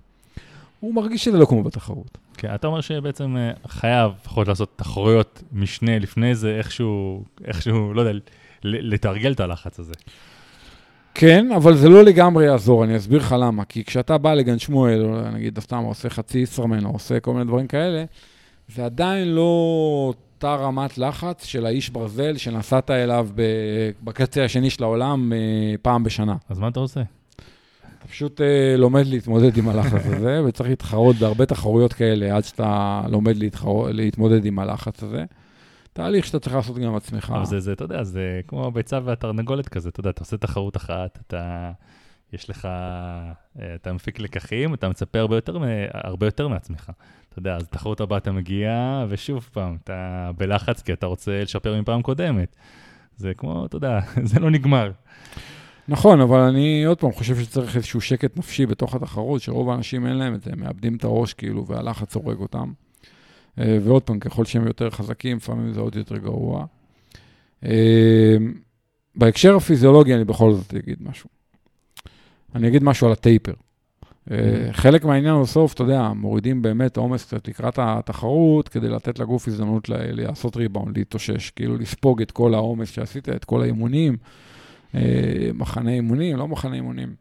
הוא מרגיש שזה לא כמו בתחרות. כן, אתה אומר שבעצם אה, חייב לפחות לעשות תחרויות משנה לפני זה, איכשהו, איכשהו, לא יודע, לתרגל את הלחץ הזה. כן, אבל זה לא לגמרי יעזור, אני אסביר לך למה. כי כשאתה בא לגן שמואל, או נגיד, סתם עושה חצי ישרמן, או עושה כל מיני דברים כאלה, זה עדיין לא אותה רמת לחץ של האיש ברזל שנסעת אליו בקצה השני של העולם אה, פעם בשנה. אז מה אתה עושה? אתה פשוט uh, לומד להתמודד עם הלחץ [LAUGHS] הזה, וצריך להתחרות בהרבה תחרויות כאלה עד שאתה לומד. להתמודד עם הלחץ הזה. תהליך שאתה צריך לעשות גם עצמך. אבל זה, זה, אתה יודע, זה כמו הביצה והתרנגולת כזה, אתה יודע, אתה עושה תחרות אחת, אתה, יש לך, אה, אתה מפיק לקחים, אתה מצפה הרבה יותר, הרבה יותר מעצמך. אתה יודע, אז תחרות הבאה אתה מגיע, ושוב פעם, אתה בלחץ כי אתה רוצה לשפר מפעם קודמת. זה כמו, אתה יודע, [LAUGHS] זה לא נגמר. נכון, אבל אני עוד פעם חושב שצריך איזשהו שקט נפשי בתוך התחרות, שרוב האנשים אין להם את זה, מאבדים את הראש כאילו, והלחץ הורג אותם. אה, ועוד פעם, ככל שהם יותר חזקים, לפעמים זה עוד יותר גרוע. אה, בהקשר הפיזיולוגי אני בכל זאת אגיד משהו. אני אגיד משהו על ה taper. אה, mm-hmm. חלק מהעניין בסוף, אתה יודע, מורידים באמת עומס קצת לקראת התחרות, כדי לתת לגוף הזדמנות לעשות ריבאונד, להתאושש, כאילו לספוג את כל העומס שעשית, את כל האימונים. אה, מחנה אימונים, לא מחנה אימונים.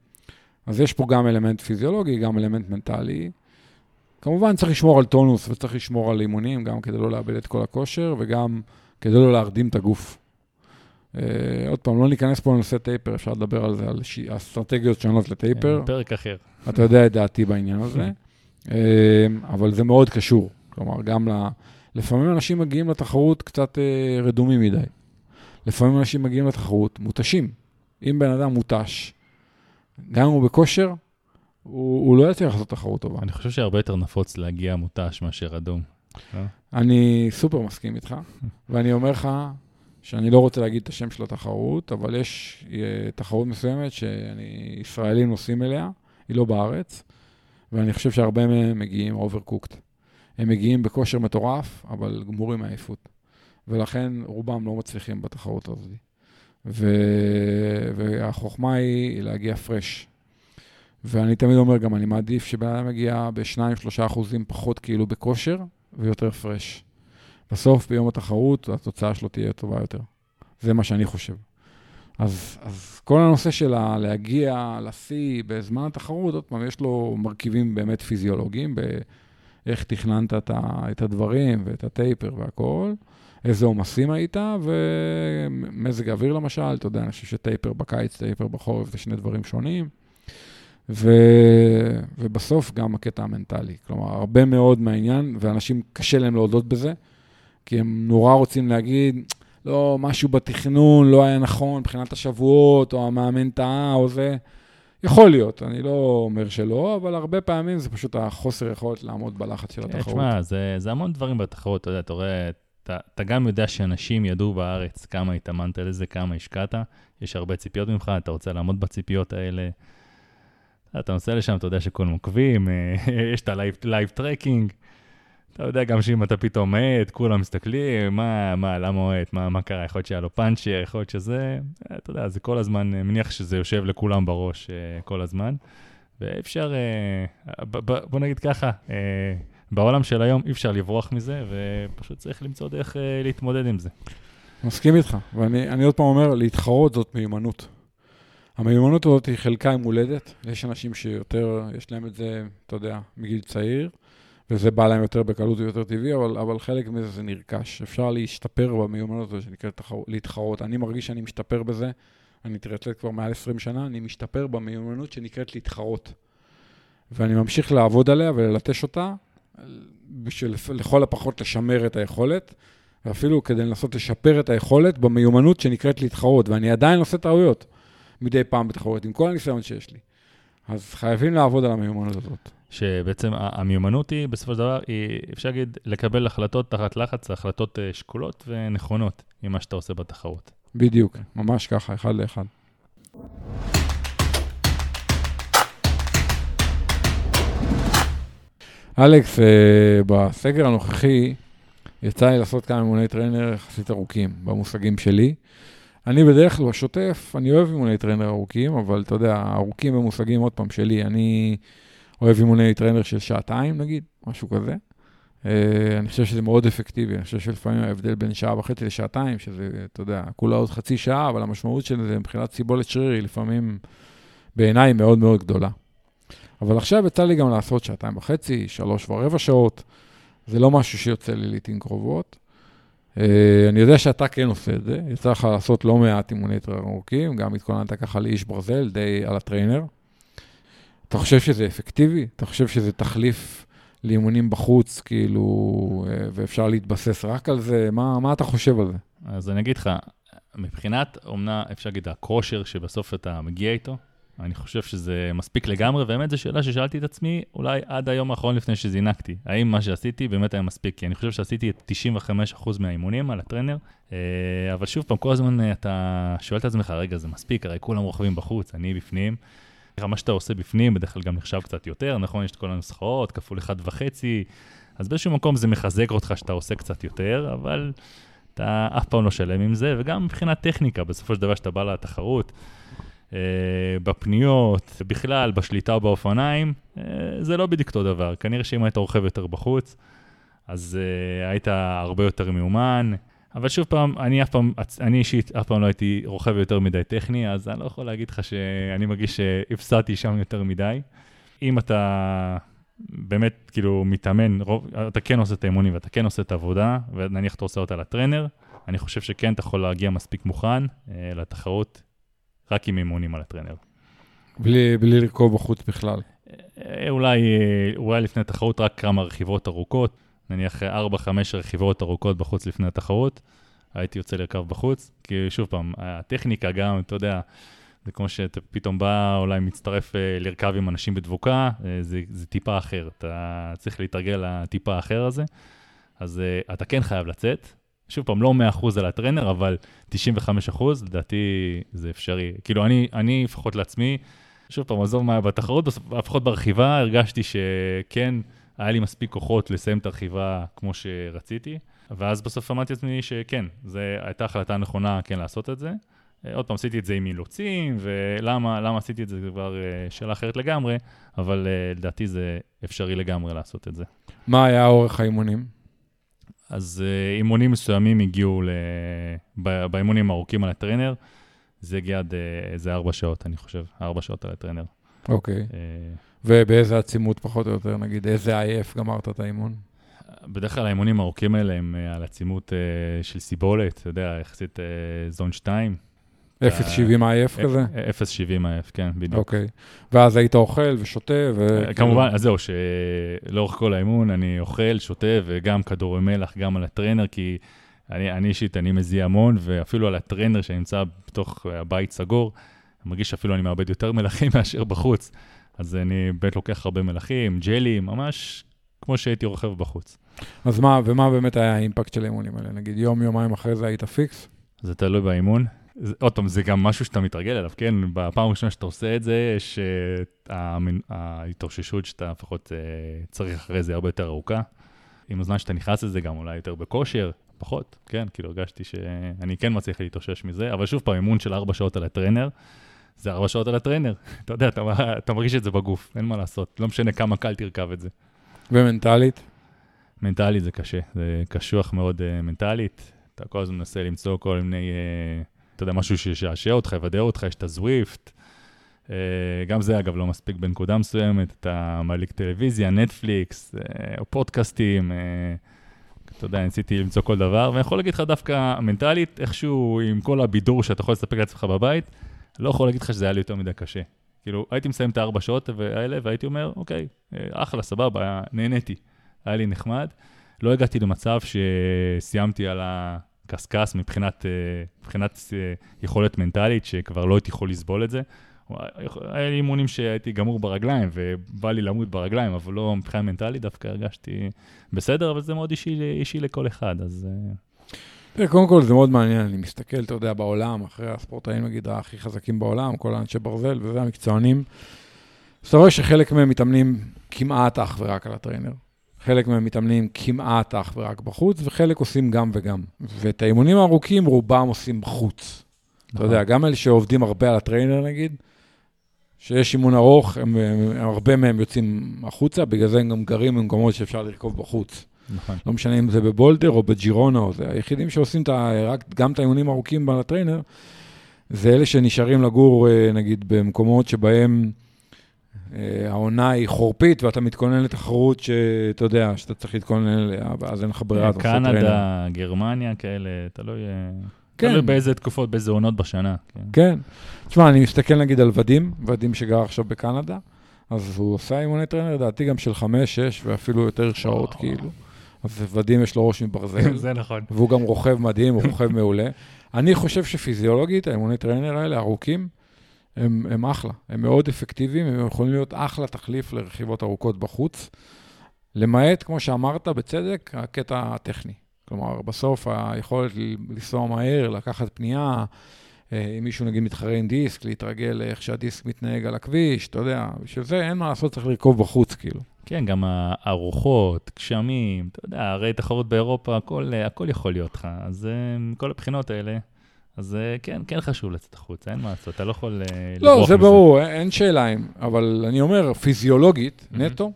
אז יש פה גם אלמנט פיזיולוגי, גם אלמנט מנטלי. כמובן צריך לשמור על טונוס וצריך לשמור על אימונים, גם כדי לא לאבד את כל הכושר וגם כדי לא להרדים את הגוף. Uh, עוד פעם, לא ניכנס פה לנושא טייפר, אפשר לדבר על זה, על ש... אסטרטגיות שונות לטייפר. כן, פרק אחר. אתה יודע את דעתי בעניין הזה, uh, [LAUGHS] אבל זה מאוד קשור. כלומר, גם ל... לפעמים אנשים מגיעים לתחרות קצת uh, רדומים מדי. לפעמים אנשים מגיעים לתחרות מותשים. אם בן אדם מותש, גם אם הוא בכושר, הוא, הוא לא יצליח לעשות תחרות טובה. אני חושב שהרבה יותר נפוץ להגיע מותש מאשר אדום. אה? אני סופר מסכים איתך, ואני אומר לך שאני לא רוצה להגיד את השם של התחרות, אבל יש אה, תחרות מסוימת שישראלים נוסעים אליה, היא לא בארץ, ואני חושב שהרבה מהם מגיעים overcooked. הם מגיעים בכושר מטורף, אבל גמורים מעייפות. ולכן רובם לא מצליחים בתחרות הזאת. ו... והחוכמה היא להגיע fresh. ואני תמיד אומר גם, אני מעדיף שבן אדם יגיע ב-2-3 אחוזים פחות כאילו בכושר ויותר פרש. בסוף, ביום התחרות, התוצאה שלו תהיה טובה יותר. זה מה שאני חושב. אז, אז כל הנושא של להגיע לשיא בזמן התחרות, עוד פעם, יש לו מרכיבים באמת פיזיולוגיים, באיך תכננת את, הדברים ואת הטייפר והכול, איזה עומסים היית, ומזג האוויר למשל, אתה יודע, אני חושב שטייפר בקיץ, טייפר בחורף, זה שני דברים שונים. ו... ובסוף גם הקטע המנטלי. כלומר, הרבה מאוד מהעניין, ואנשים קשה להם להודות בזה, כי הם נורא רוצים להגיד, לא, משהו בתכנון לא היה נכון מבחינת השבועות, או המאמן טעה, או זה. יכול להיות, אני לא אומר שלא, אבל הרבה פעמים זה פשוט החוסר יכולת לעמוד בלחץ של התחרות. תשמע, זה, זה המון דברים בתחרות, אתה יודע, אתה רואה, אתה, אתה גם יודע שאנשים ידעו בארץ כמה התאמנת לזה, כמה השקעת, יש הרבה ציפיות ממך, אתה רוצה לעמוד בציפיות האלה. אתה נוסע לשם, אתה יודע שכולם עוקבים, אה, [LAUGHS] יש את ה live tracking. אתה יודע גם שאם אתה פתאום מת, כולם מסתכלים, מה, מה, למה הוא מת, מה, מה קרה, יכול להיות שהיה לו פאנצ'ר, יכול להיות שזה, אתה יודע, זה כל הזמן, אה, מניח שזה יושב לכולם בראש אה, כל הזמן. ואפשר, בוא נגיד ככה, בעולם של היום אי אפשר לברוח מזה, ופשוט צריך למצוא דרך אה, להתמודד עם זה. מסכים איתך, ואני עוד פעם אומר, להתחרות זאת מיומנות. המיומנות הזאת היא חלקה עם הולדת, יש אנשים שיותר, יש להם את זה, אתה יודע, מגיל צעיר. וזה בא להם יותר בקלות ויותר טבעי, אבל, אבל חלק מזה זה נרכש. אפשר להשתפר במיומנות הזאת שנקראת תחר, להתחרות. אני מרגיש שאני משתפר בזה, אני טריאטלט כבר מעל 20 שנה, אני משתפר במיומנות שנקראת להתחרות. ואני ממשיך לעבוד עליה וללטש אותה, בשביל לכל הפחות לשמר את היכולת, ואפילו כדי לנסות לשפר את היכולת במיומנות שנקראת להתחרות, ואני עדיין עושה טעויות מדי פעם בתחרות, עם כל הניסיון שיש לי. אז חייבים לעבוד על המיומנות הזאת. שבעצם המיומנות היא, בסופו של דבר, היא, אפשר להגיד, לקבל החלטות תחת לחץ, החלטות אה, שקולות ונכונות עם מה שאתה עושה בתחרות. בדיוק, ממש ככה, אחד לאחד. אלכס, אה, בסגר הנוכחי יצא לי לעשות כמה אימוני trainer יחסית ארוכים, במושגים שלי. אני בדרך כלל בשוטף, אני אוהב אימוני trainer ארוכים, אבל אתה יודע, ארוכים במושגים, עוד פעם, שלי. אני אוהב אימוני trainer של שעתיים נגיד, משהו כזה. אה, אני חושב שזה מאוד אפקטיבי, אני חושב שלפעמים ההבדל בין שעה וחצי לשעתיים, שזה, אתה יודע, כולה עוד חצי שעה, אבל המשמעות של זה מבחינת סיבולת שריר היא לפעמים בעיניי מאוד מאוד גדולה. אבל עכשיו יצא לי גם לעשות שעתיים וחצי, שלוש ורבע שעות, זה לא משהו שיוצא לי לעיתים קרובות. אה, אני יודע שאתה כן עושה את זה, יצא לך לעשות לא מעט אימוני trainer ארוכים, גם התכוננת ככה לאיש ברזל, די על ה trainer. אתה חושב שזה אפקטיבי? אתה חושב שזה תחליף לאימונים בחוץ, כאילו, אה, ואפשר להתבסס רק על זה? מה, מה אתה חושב על זה? אז אני אגיד לך, מבחינת, אומנה, אפשר להגיד, הכושר שבסוף אתה מגיע איתו, אני חושב שזה מספיק לגמרי, ובאמת זו שאלה ששאלתי את עצמי, אולי עד היום האחרון לפני שזינקתי, האם מה שעשיתי באמת היה מספיק? כי אני חושב שעשיתי את 95% מהאימונים על הטרנר, אה, אבל שוב פעם, כל הזמן אה, אתה שואל את עצמך, רגע, זה מספיק, הרי כולם רוכבים בחוץ, אני בפנים. מה שאתה עושה בפנים בדרך כלל גם נחשב קצת יותר, נכון? יש את כל הנוסחאות, כפול אחד וחצי, אז באיזשהו מקום זה מחזק אותך שאתה עושה קצת יותר, אבל אתה אף פעם לא שלם עם זה, וגם מבחינת טכניקה, בסופו של דבר שאתה בא לתחרות, בפניות, בכלל, בשליטה או באופניים, אה, זה לא בדיוק אותו דבר. כנראה שאם היית רוכב יותר בחוץ, אז אה, היית הרבה יותר מאומן. אבל שוב פעם, אני אף פעם, אני אישית אף פעם לא הייתי רוכב יותר מדי טכני, אז אני לא יכול להגיד לך שאני מרגיש שהפסדתי שם יותר מדי. אם אתה באמת כאילו מתאמן, רוב, אתה כן עושה את האימונים ואתה כן עושה את העבודה, ונניח אתה עושה אותה לטרנר, אני חושב שכן, אתה יכול להגיע מספיק מוכן אה, לתחרות רק עם אימונים על הטרנר. בלי, בלי לרכוב בחוץ בכלל. אה, אולי, אה, אולי לפני תחרות רק כמה רכיבות ארוכות. נניח 4-5 רכיבות ארוכות בחוץ לפני התחרות, הייתי יוצא לרכב בחוץ, כי שוב פעם, הטכניקה גם, אתה יודע, זה כמו שאתה פתאום בא, אולי מצטרף אה, לרכב עם אנשים בדבוקה, אה, זה, זה טיפה אחר, אתה צריך להתרגל לטיפה האחר הזה, אז אתה כן חייב לצאת. שוב פעם, לא 100% על הטרנר, אבל 95%, לדעתי זה אפשרי. כאילו, אני, אני לפחות לעצמי, שוב פעם, עזוב מה בתחרות, לפחות ברכיבה הרגשתי שכן, היה לי מספיק כוחות לסיים את הרכיבה כמו שרציתי, ואז בסוף אמרתי לעצמי שכן, זו הייתה החלטה נכונה כן לעשות את זה. עוד פעם, עשיתי את זה עם אילוצים, ולמה למה עשיתי את זה, זה כבר אה, שאלה אחרת לגמרי, אבל אה, לדעתי זה אפשרי לגמרי לעשות את זה. מה היה אורך האימונים? אז אה, אימונים מסוימים הגיעו, ל... באימונים הארוכים על הטרנר, זה הגיע עד אה, איזה ארבע שעות, אני חושב, ארבע שעות על הטרנר. אוקיי. אה, ובאיזה עצימות פחות או יותר, נגיד, איזה עייף גמרת את האימון? בדרך כלל האימונים הארוכים האלה הם על עצימות של סיבולת, אתה יודע, יחסית זון 2. 0.70 עייף אה, כזה? 0.70 עייף, כן, בדיוק. אוקיי. ואז היית אוכל ושותה ו... אה, כמובן, אז זהו, שלאורך כל האימון אני אוכל, שותה, וגם כדורי מלח, גם על הטרנר, כי אני אני אישית, אני מזיע המון, ואפילו על הטרנר שנמצא בתוך הבית סגור, אני מרגיש שאפילו אני מאבד יותר מלחים [LAUGHS] מאשר בחוץ. אז אני באמת לוקח הרבה מלחים, ג'לי, ממש כמו שהייתי רוכב בחוץ. אז מה, ומה באמת היה האימפקט של האימונים האלה? נגיד יום, יומיים אחרי זה היית פיקס? זה תלוי באימון. עוד פעם, זה גם משהו שאתה מתרגל אליו, כן? בפעם הראשונה שאתה עושה את זה, יש המין- ההתאוששות שאתה לפחות uh, צריך אחרי זה הרבה יותר ארוכה. עם הזמן שאתה נכנס לזה גם אולי יותר בכושר, פחות, כן? כאילו הרגשתי שאני כן מצליח להתאושש מזה, אבל שוב פעם, אימון של ארבע שעות על הטרנר, זה ארבע שעות על הטרנר. [LAUGHS] אתה יודע, אתה, אתה מרגיש את זה בגוף, אין מה לעשות. לא משנה כמה קל תרכב את זה. ומנטלית? מנטלית זה קשה, זה קשוח מאוד uh, מנטלית. אתה כל הזמן מנסה למצוא כל מיני, uh, אתה יודע, משהו שישעשע אותך, יוודא אותך, יש את הזוויפט. Uh, גם זה, אגב, לא מספיק בנקודה מסוימת, אתה מעליק טלוויזיה, נטפליקס, uh, פודקאסטים, uh, אתה יודע, ניסיתי למצוא כל דבר, ואני יכול להגיד לך דווקא מנטלית, איכשהו עם כל הבידור שאתה יכול לספק לעצמך בבית, לא יכול להגיד לך שזה היה לי יותר מדי קשה. כאילו, הייתי מסיים את הארבע שעות האלה, והייתי אומר, אוקיי, אחלה, סבבה, נהניתי. היה לי נחמד. לא הגעתי למצב שסיימתי על הקשקש מבחינת, אה, מבחינת אה, יכולת מנטלית, שכבר לא הייתי יכול לסבול את זה. היה לי אימונים שהייתי גמור ברגליים, ובא לי למות ברגליים, אבל לא מבחינה מנטלית, דווקא הרגשתי בסדר, אבל זה מאוד אישי, אישי לכל אחד, אז... אה, תראה, קודם כל זה מאוד מעניין, אני מסתכל, אתה יודע, בעולם, אחרי הספורטאים, נגיד, הכי חזקים בעולם, כל האנשי ברזל וזה, המקצוענים. אז אתה רואה שחלק מהם מתאמנים כמעט אך ורק על הטריינר. חלק מהם מתאמנים כמעט אך ורק בחוץ, וחלק עושים גם וגם. ואת האימונים הארוכים רובם עושים בחוץ. אתה יודע, גם אלה שעובדים הרבה על הטריינר, נגיד, שיש אימון ארוך, הם, הם, הם, הרבה מהם יוצאים החוצה, בגלל זה הם גם גרים במקומות שאפשר לרכוב בחוץ. נכון. לא משנה אם זה בבולדר או בג'ירונה או זה. היחידים שעושים את ה, רק, גם את האימונים הארוכים על הטריינר, זה אלה שנשארים לגור, אה, נגיד, במקומות שבהם העונה היא חורפית, ואתה מתכונן לתחרות שאתה יודע, שאתה צריך להתכונן אליה, ואז אין לך ברירה. קנדה, גרמניה, כאלה, תלוי, אה, כן. תלוי באיזה תקופות, באיזה עונות בשנה. כן. כן. תשמע, אני מסתכל נגיד על ודים, ודים שגר עכשיו בקנדה, אז הוא עושה אימוני trainer, לדעתי גם של חמש, שש, ואפילו יותר שעות, וואו. כאילו. אז ודים יש לו ראש מברזל. [LAUGHS] זה נכון. והוא גם רוכב מדהים, הוא רוכב מעולה. אני חושב שפיזיולוגית, האימוני trainer האלה, ארוכים, הם, הם אחלה. הם מאוד אפקטיביים, הם יכולים להיות אחלה תחליף לרכיבות ארוכות בחוץ. למעט, כמו שאמרת, בצדק, הקטע הטכני. כלומר, בסוף היכולת לנסוע מהר, לקחת פנייה, אה, אם מישהו נגיד מתחרה עם דיסק, להתרגל לאיך שהדיסק מתנהג על הכביש, אתה יודע, בשביל זה אין מה לעשות, צריך לרכוב בחוץ, כאילו. כן, גם הרוחות, גשמים, אתה יודע, הרי תחרות באירופה, הכל, הכל יכול להיות לך. אז אה, מכל הבחינות האלה, אז אה, כן, כן חשוב לצאת החוצה, אין מה לעשות, אתה לא יכול אה, לא, לברוח זה מזה. ברור, אין- אין שאלה אם, אבל אני אומר, פיזיולוגית. נטו.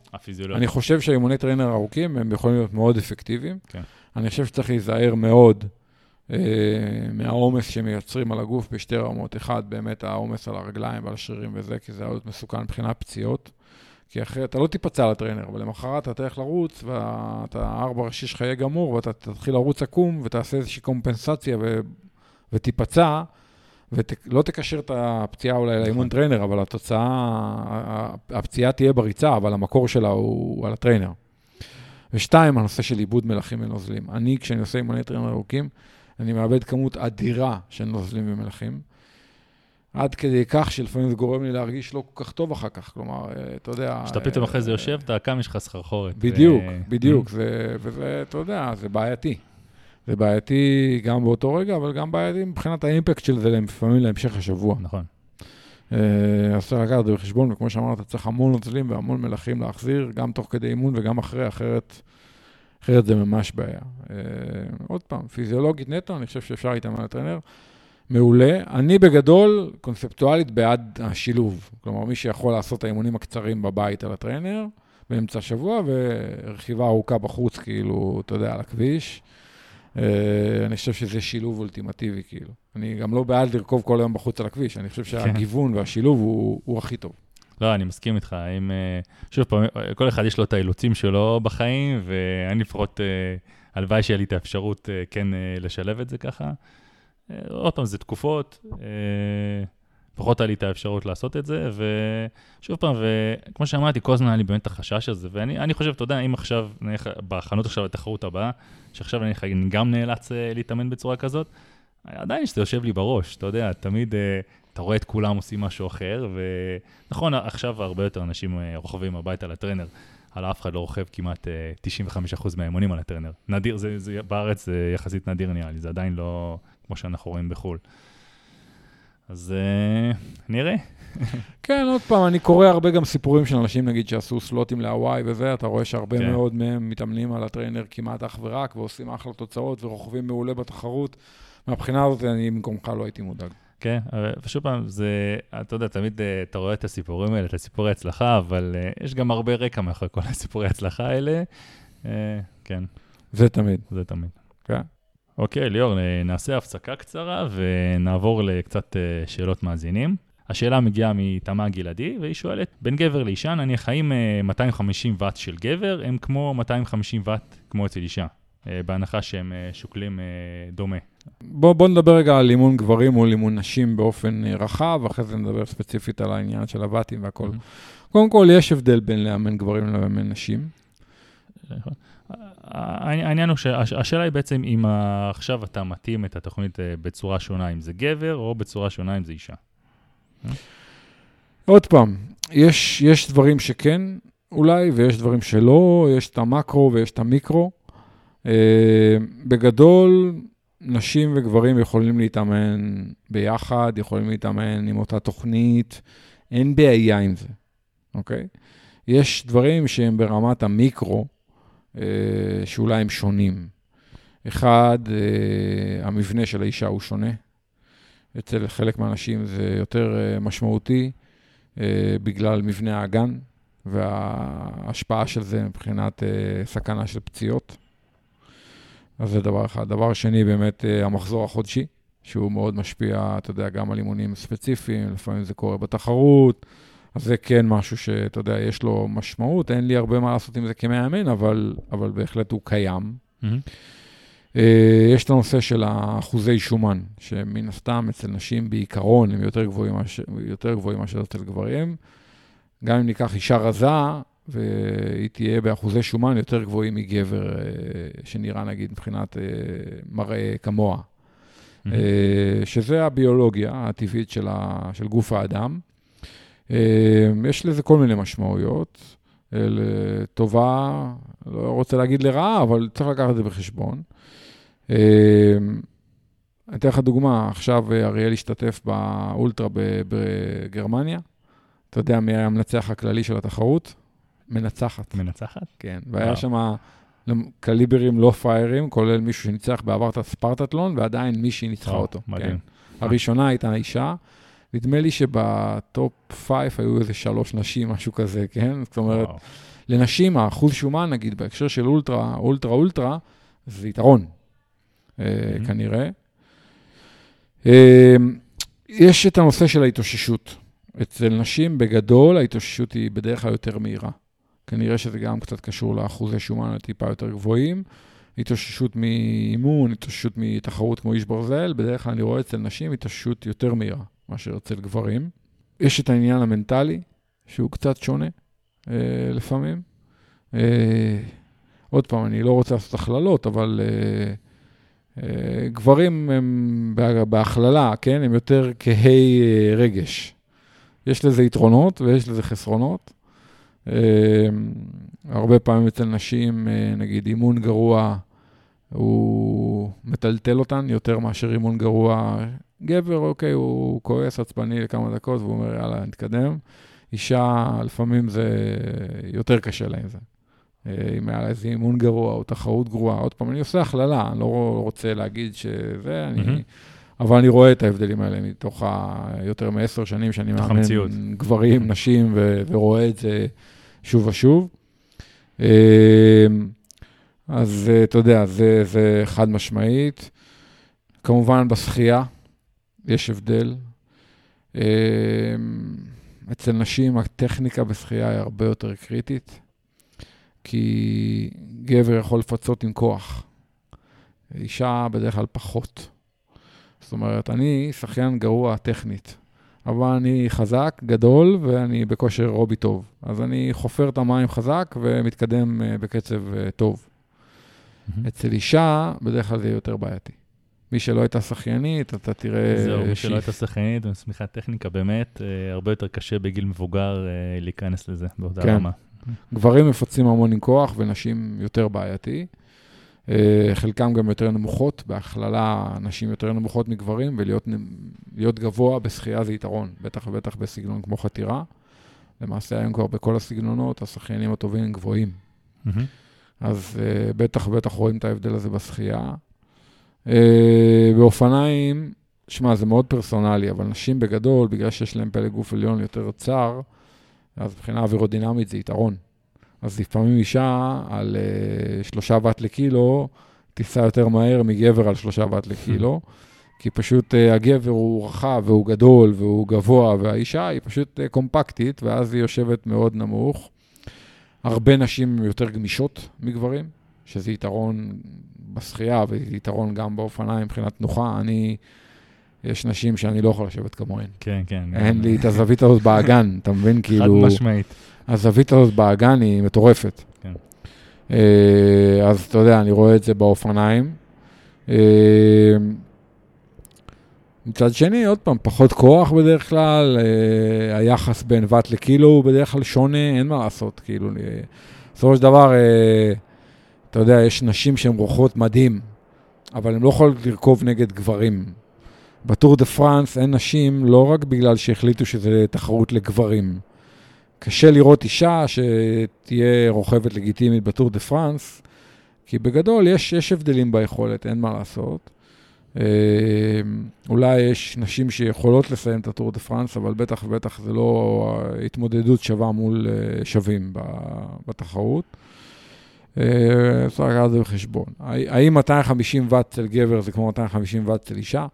אני חושב שהאימוני trainer ארוכים, הם יכולים להיות מאוד אפקטיביים. כן. אני חושב שצריך להיזהר מאוד אה, מהעומס שמייצרים על הגוף בשתי רמות. אחד, באמת העומס על הרגליים ועל השרירים וזה, כי זה יכול מסוכן מבחינת פציעות. כי אחרי, אתה לא תיפצע על ה trainer, אבל למחרת אתה תלך לרוץ, ואתה, הארבע ראשי שלך יהיה גמור, ואתה תתחיל לרוץ עקום, ותעשה איזושהי קומפנסציה ו, ותיפצע, ולא תקשר את הפציעה אולי לאימון נכון. trainer, אבל התוצאה, הפציעה תהיה בריצה, אבל המקור שלה הוא על ה trainer. ושתיים, הנושא של עיבוד מלחים ונוזלים. אני, כשאני עושה אימוני trainer ארוכים, אני מאבד כמות אדירה של נוזלים ומלחים, עד כדי כך שלפעמים זה גורם לי להרגיש לא כל כך טוב אחר כך. כלומר, אה, אתה יודע... כשאתה פתאום אה, אחרי זה יושב, אתה קם, יש לך סחרחורת. בדיוק, ו- בדיוק, זה, וזה, אתה יודע, זה בעייתי. זה בעייתי גם באותו רגע, אבל גם בעייתי מבחינת האימפקט של זה לפעמים להמשך השבוע. נכון. אה, אז צריך לקחת את זה בחשבון, וכמו שאמרת, צריך המון נוזלים והמון מלחים להחזיר, גם תוך כדי אימון וגם אחרי, אחרת, אחרת זה ממש בעיה. אה, עוד פעם, פיזיולוגית נטו, אני חושב שאפשר להתאמן על הטרנר. מעולה. אני בגדול, קונספטואלית, בעד השילוב. כלומר, מי שיכול לעשות את האימונים הקצרים בבית על הטריינר, באמצע השבוע, ורכיבה ארוכה בחוץ, כאילו, אתה יודע, על הכביש. Uh, אני חושב שזה שילוב אולטימטיבי, כאילו. אני גם לא בעד לרכוב כל היום בחוץ על הכביש, אני חושב כן. שהגיוון. והשילוב הוא, הוא הכי טוב. לא, אני מסכים איתך. אם, שוב פעם, כל אחד יש לו את האילוצים שלו בחיים, ואני לפחות, הלוואי שיהיה לי את האפשרות כן לשלב את זה ככה. עוד פעם, זה תקופות, לפחות היה לי את האפשרות לעשות את זה, ושוב פעם, וכמו שאמרתי, כל הזמן היה לי באמת החשש הזה, ואני חושב, אתה יודע, אם עכשיו, נלך בחנות עכשיו לתחרות הבאה, שעכשיו אני, אני גם נאלץ להתאמן בצורה כזאת, עדיין שזה יושב לי בראש, אתה יודע, תמיד אתה רואה את כולם עושים משהו אחר, ונכון, עכשיו הרבה יותר אנשים אה, רוכבים הביתה לטרנר, על אף אחד לא רוכב כמעט 95% אה, מהאימונים על הטרנר. נדיר, זה, זה, בארץ זה יחסית נדיר נראה לי, זה עדיין לא כמו שאנחנו רואים בחו"ל. אז נראה. כן, עוד פעם, אני קורא הרבה גם סיפורים של אנשים, נגיד, שעשו סלוטים להוואי וזה, אתה רואה שהרבה כן. מאוד מהם מתאמנים על הטריינר כמעט אך ורק, ועושים אחלה תוצאות ורוכבים מעולה בתחרות. מהבחינה הזאת, אני במקומך לא הייתי מודאג. כן, ושוב פעם, זה, אתה יודע, תמיד אה, אתה רואה את הסיפורים האלה, את הסיפורי הצלחה, אבל uh, יש גם הרבה רקע מאחורי כל הסיפורי הצלחה האלה. Uh, כן. זה תמיד. זה תמיד. כן. אוקיי, ליאור, נעשה הפסקה קצרה ונעבור לקצת uh, שאלות מאזינים. השאלה מגיעה מתמה גלעדי, והיא שואלת, בין גבר לאישה, נניח, האם 250 ואט של גבר הם כמו 250 ואט כמו אצל אישה? אה, בהנחה שהם אה, שוקלים אה, דומה. בוא, בוא נדבר רגע על אימון גברים מול אימון נשים באופן רחב, אחרי זה נדבר ספציפית על העניין של הוואטים והכל. Mm-hmm. קודם כל, יש הבדל בין לאמן גברים לאמן נשים. העניין הוא שהשאלה היא בעצם אם עכשיו אתה מתאים את התוכנית בצורה שונה, אם זה גבר, או בצורה שונה, אם זה אישה. עוד פעם, יש, יש דברים שכן, אולי, ויש דברים שלא, יש את המקרו ויש את המיקרו. אה, בגדול, נשים וגברים יכולים להתאמן ביחד, יכולים להתאמן עם אותה תוכנית, אין בעיה עם זה, אוקיי? יש דברים שהם ברמת המיקרו, אה, שאולי הם שונים. אחד, אה, המבנה של האישה הוא שונה. אצל חלק מהאנשים זה יותר משמעותי בגלל מבנה האגן וההשפעה של זה מבחינת סכנה של פציעות. אז זה דבר אחד. דבר שני, באמת אה, המחזור החודשי, שהוא מאוד משפיע, אתה יודע, גם על אימונים ספציפיים, לפעמים זה קורה בתחרות, אז זה כן משהו שאתה יודע, יש לו משמעות, אין לי הרבה מה לעשות עם זה כמאמן, אבל, אבל בהחלט הוא קיים. Mm-hmm. יש את הנושא של האחוזי שומן, שמן הסתם אצל נשים בעיקרון הם יותר גבוהים, יותר גבוהים מאשר אצל גברים. גם אם ניקח אישה רזה, והיא תהיה באחוזי שומן יותר גבוהים מגבר אה, שנראה נגיד מבחינת אה, מראה כמוה. Mm-hmm. שזה הביולוגיה הטבעית של, ה, של גוף האדם. יש לזה כל מיני משמעויות, לטובה, לא רוצה להגיד לרעה, אבל צריך לקחת את זה בחשבון. אני אתן לך דוגמה, עכשיו אריאל השתתף באולטרה בגרמניה. אתה יודע מי היה המנצח הכללי של התחרות? מנצחת. מנצחת? כן, והיה שם קליברים לא פראיירים, כולל מישהו שניצח בעבר את הספרטטלון, ועדיין מישהי ניצחה אותו. מדהים. כן. הראשונה הייתה אישה, נדמה לי שבטופ פייף היו איזה שלוש נשים, משהו כזה, כן? זאת אומרת, לנשים, האחוז שומן, נגיד, בהקשר של אולטרה, אולטרה, אולטרה, זה יתרון, אה, כנראה. אה, יש את הנושא של ההתאוששות. אצל נשים, בגדול, ההתאוששות היא בדרך כלל יותר מהירה. כנראה שזה גם קצת קשור לאחוזי שומן הטיפה יותר גבוהים. התאוששות מאימון, התאוששות מתחרות כמו איש ברזל, בדרך כלל אני רואה אצל נשים התאוששות יותר מהירה מאשר אצל גברים. יש את העניין המנטלי, שהוא קצת שונה אה, לפעמים. אה, עוד פעם, אני לא רוצה לעשות הכללות, אבל אה, אה, גברים הם בהכללה, כן? הם יותר כהי אה, רגש. יש לזה יתרונות ויש לזה חסרונות. אמ, הרבה פעמים אצל נשים, אה, נגיד אימון גרוע, הוא מטלטל אותן יותר מאשר אימון גרוע. גבר, אוקיי, הוא כועס עצבני לכמה דקות והוא אומר, יאללה, נתקדם. אישה, לפעמים זה יותר קשה לה עם זה. אה, אם היה לה איזה אימון גרוע או תחרות גרועה. עוד פעם, אני עושה הכללה, אני לא רוצה להגיד שזה, אני... Mm-hmm. אבל אני רואה את ההבדלים האלה מתוך היותר מעשר שנים שאני מאמן המציאות. גברים, נשים, ו- ורואה את זה שוב ושוב. אמ, אז אה, אתה יודע, זה, זה חד משמעית. כמובן בשחייה יש הבדל. אמ, אצל נשים הטכניקה בשחייה היא הרבה יותר קריטית, כי גבר יכול לפצות עם כוח. אישה בדרך כלל פחות. זאת אומרת, אני שחיין גרוע טכנית, אבל אני חזק, גדול, ואני בכושר רובי טוב. אז אני חופר את המים חזק ומתקדם אה, בקצב אה, טוב. מהמם. אצל אישה, בדרך כלל זה יותר בעייתי. מי שלא הייתה שחיינית, אתה תראה... זהו, מי שלא. הייתה שחיינית ושמיכת טכניקה, באמת, אה, הרבה יותר קשה בגיל מבוגר אה, להיכנס לזה באותה כן. רמה. גברים מפצים המון עם כוח ונשים יותר בעייתי. אה, חלקם גם יותר נמוכות, בהכללה נשים יותר נמוכות מגברים, ולהיות גבוה בשחייה זה יתרון, בטח ובטח בסגנון כמו חתירה. למעשה היום כבר בכל הסגנונות, השחיינים הטובים הם גבוהים. מהמם. אז uh, בטח ובטח רואים את ההבדל הזה בשחייה. Uh, באופניים, שמע, זה מאוד פרסונלי, אבל נשים בגדול, בגלל שיש להם פלג גוף עליון יותר צר, אז מבחינה אווירודינמית זה יתרון. אז לפעמים אישה על uh, שלושה ואט לקילו, תיסע יותר מהר מגבר על שלושה ואט לקילו, [LAUGHS] כי פשוט uh, הגבר הוא רחב והוא גדול והוא גבוה, והאישה היא פשוט uh, קומפקטית, ואז היא יושבת מאוד נמוך. הרבה נשים יותר גמישות מגברים, שזה יתרון בשחייה ויתרון גם באופניים מבחינת תנוחה. אני, יש נשים שאני לא יכול לשבת כמוהן. כן, כן. אין לי את הזווית הזאת באגן, אתה מבין? חד [LAUGHS] כאילו, משמעית. הזווית הזאת באגן היא מטורפת. כן. אה, אז אתה יודע, אני רואה את זה באופניים. אה, מצד שני, עוד פעם, פחות כוח בדרך כלל, אה, היחס בין ואט לקילו הוא בדרך כלל שונה, אין מה לעשות, כאילו, אה, בסופו של דבר, אה, אתה יודע, יש נשים שהן רוכבות מדהים, אבל הן לא יכולות לרכוב נגד גברים. בטור דה פרנס אין נשים לא רק בגלל שהחליטו שזה תחרות לגברים. קשה לראות אישה שתהיה רוכבת לגיטימית בטור דה פרנס, כי בגדול יש, יש הבדלים ביכולת, אין מה לעשות. אה, אולי יש נשים שיכולות לסיים את הטור דה פרנס, אבל בטח ובטח זה לא התמודדות שווה מול אה, שווים בתחרות. אה, צריך לקחת את זה בחשבון. האם 250 ואט אצל גבר זה כמו 250 ואט אצל אישה?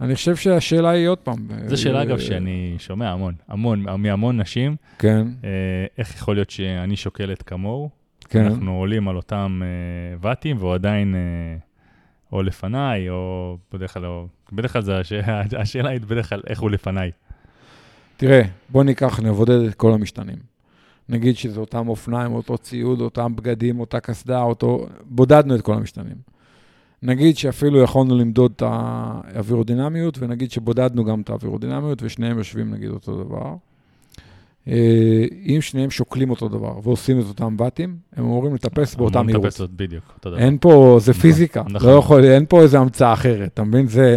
אני חושב שהשאלה היא עוד פעם. זו שאלה, אה, אגב, שאני שומע המון, המון, מהמון נשים, כן, אה, איך יכול להיות שאני שוקלת כמוהו? כן. אנחנו עולים על אותם אה, ואטים, והוא עדיין אה, או לפניי, או בדרך כלל, או- בדרך כלל זה הש- השאלה היא בדרך כלל איך הוא לפניי. תראה, בוא ניקח, נבודד את כל המשתנים. נגיד שזה אותם אופניים, אותו ציוד, אותם בגדים, אותה קסדה, אותו... בודדנו את כל המשתנים. נגיד שאפילו יכולנו למדוד את האווירודינמיות, ונגיד שבודדנו גם את האווירודינמיות, ושניהם יושבים נגיד אותו דבר. אה, אם שניהם שוקלים אותו דבר ועושים את אותם ואטים, הם אמורים לטפס באותה אמורים מהירות. לטפס עוד בדיוק, אותו דבר. אין פה, זה נכון, פיזיקה, נכון. לא יכול, אין פה איזה המצאה אחרת, אתה מבין? זה,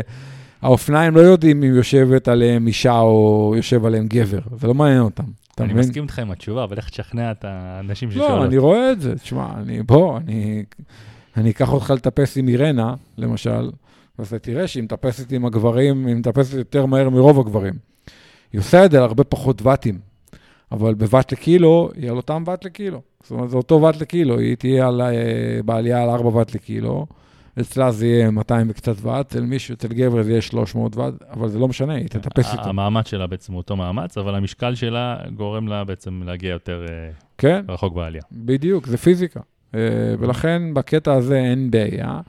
האופניים לא יודעים אם יושבת עליהם אישה או יושב עליהם גבר, זה לא מעניין אותם, אני מבין? מסכים איתך עם התשובה, אבל איך תשכנע את האנשים ששואלות? לא, אני רואה את זה, תשמע, אני, בוא, אני, אני אקח אותך לטפס עם אירנה, למשל, אז אתה תראה שהיא מטפסת עם הגברים, היא מטפסת יותר מהר מרוב הגברים. היא עושה את זה על הרבה פחות ואטים, אבל בוואט לקילו, היא על אותם ואט לקילו. זאת אומרת, זה אותו ואט לקילו, היא תהיה על, אה, בעלייה על 4 ואט לקילו, אצלה זה יהיה 200 וקצת ואט, אצל מישהו, אצל גבר זה יהיה 300 ואט, אבל זה לא משנה, היא תטפס איתו. המאמץ שלה בעצם הוא אותו מאמץ, אבל המשקל שלה גורם לה בעצם להגיע יותר אה, כן, רחוק בעלייה. בדיוק, זה פיזיקה. אה, ולכן בקטע הזה אין בעיה.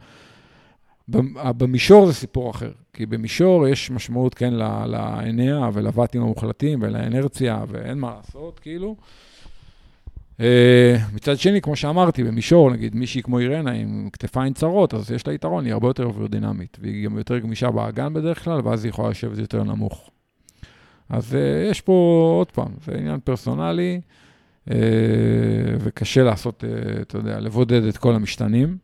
במ- במישור זה סיפור אחר, כי במישור יש משמעות, כן, ל- לעיניה ולוואטים המוחלטים ולאנרציה, ואין מה לעשות, כאילו. אה, מצד שני, כמו שאמרתי, במישור, נגיד מישהי כמו אירנה עם כתפיים צרות, אז יש לה יתרון, היא הרבה יותר אווירודינמית, והיא גם יותר גמישה באגן בדרך כלל, ואז היא יכולה לשבת יותר נמוך. אז אה, יש פה, עוד פעם, זה עניין פרסונלי, אה, וקשה לעשות, אתה יודע, לבודד את כל המשתנים.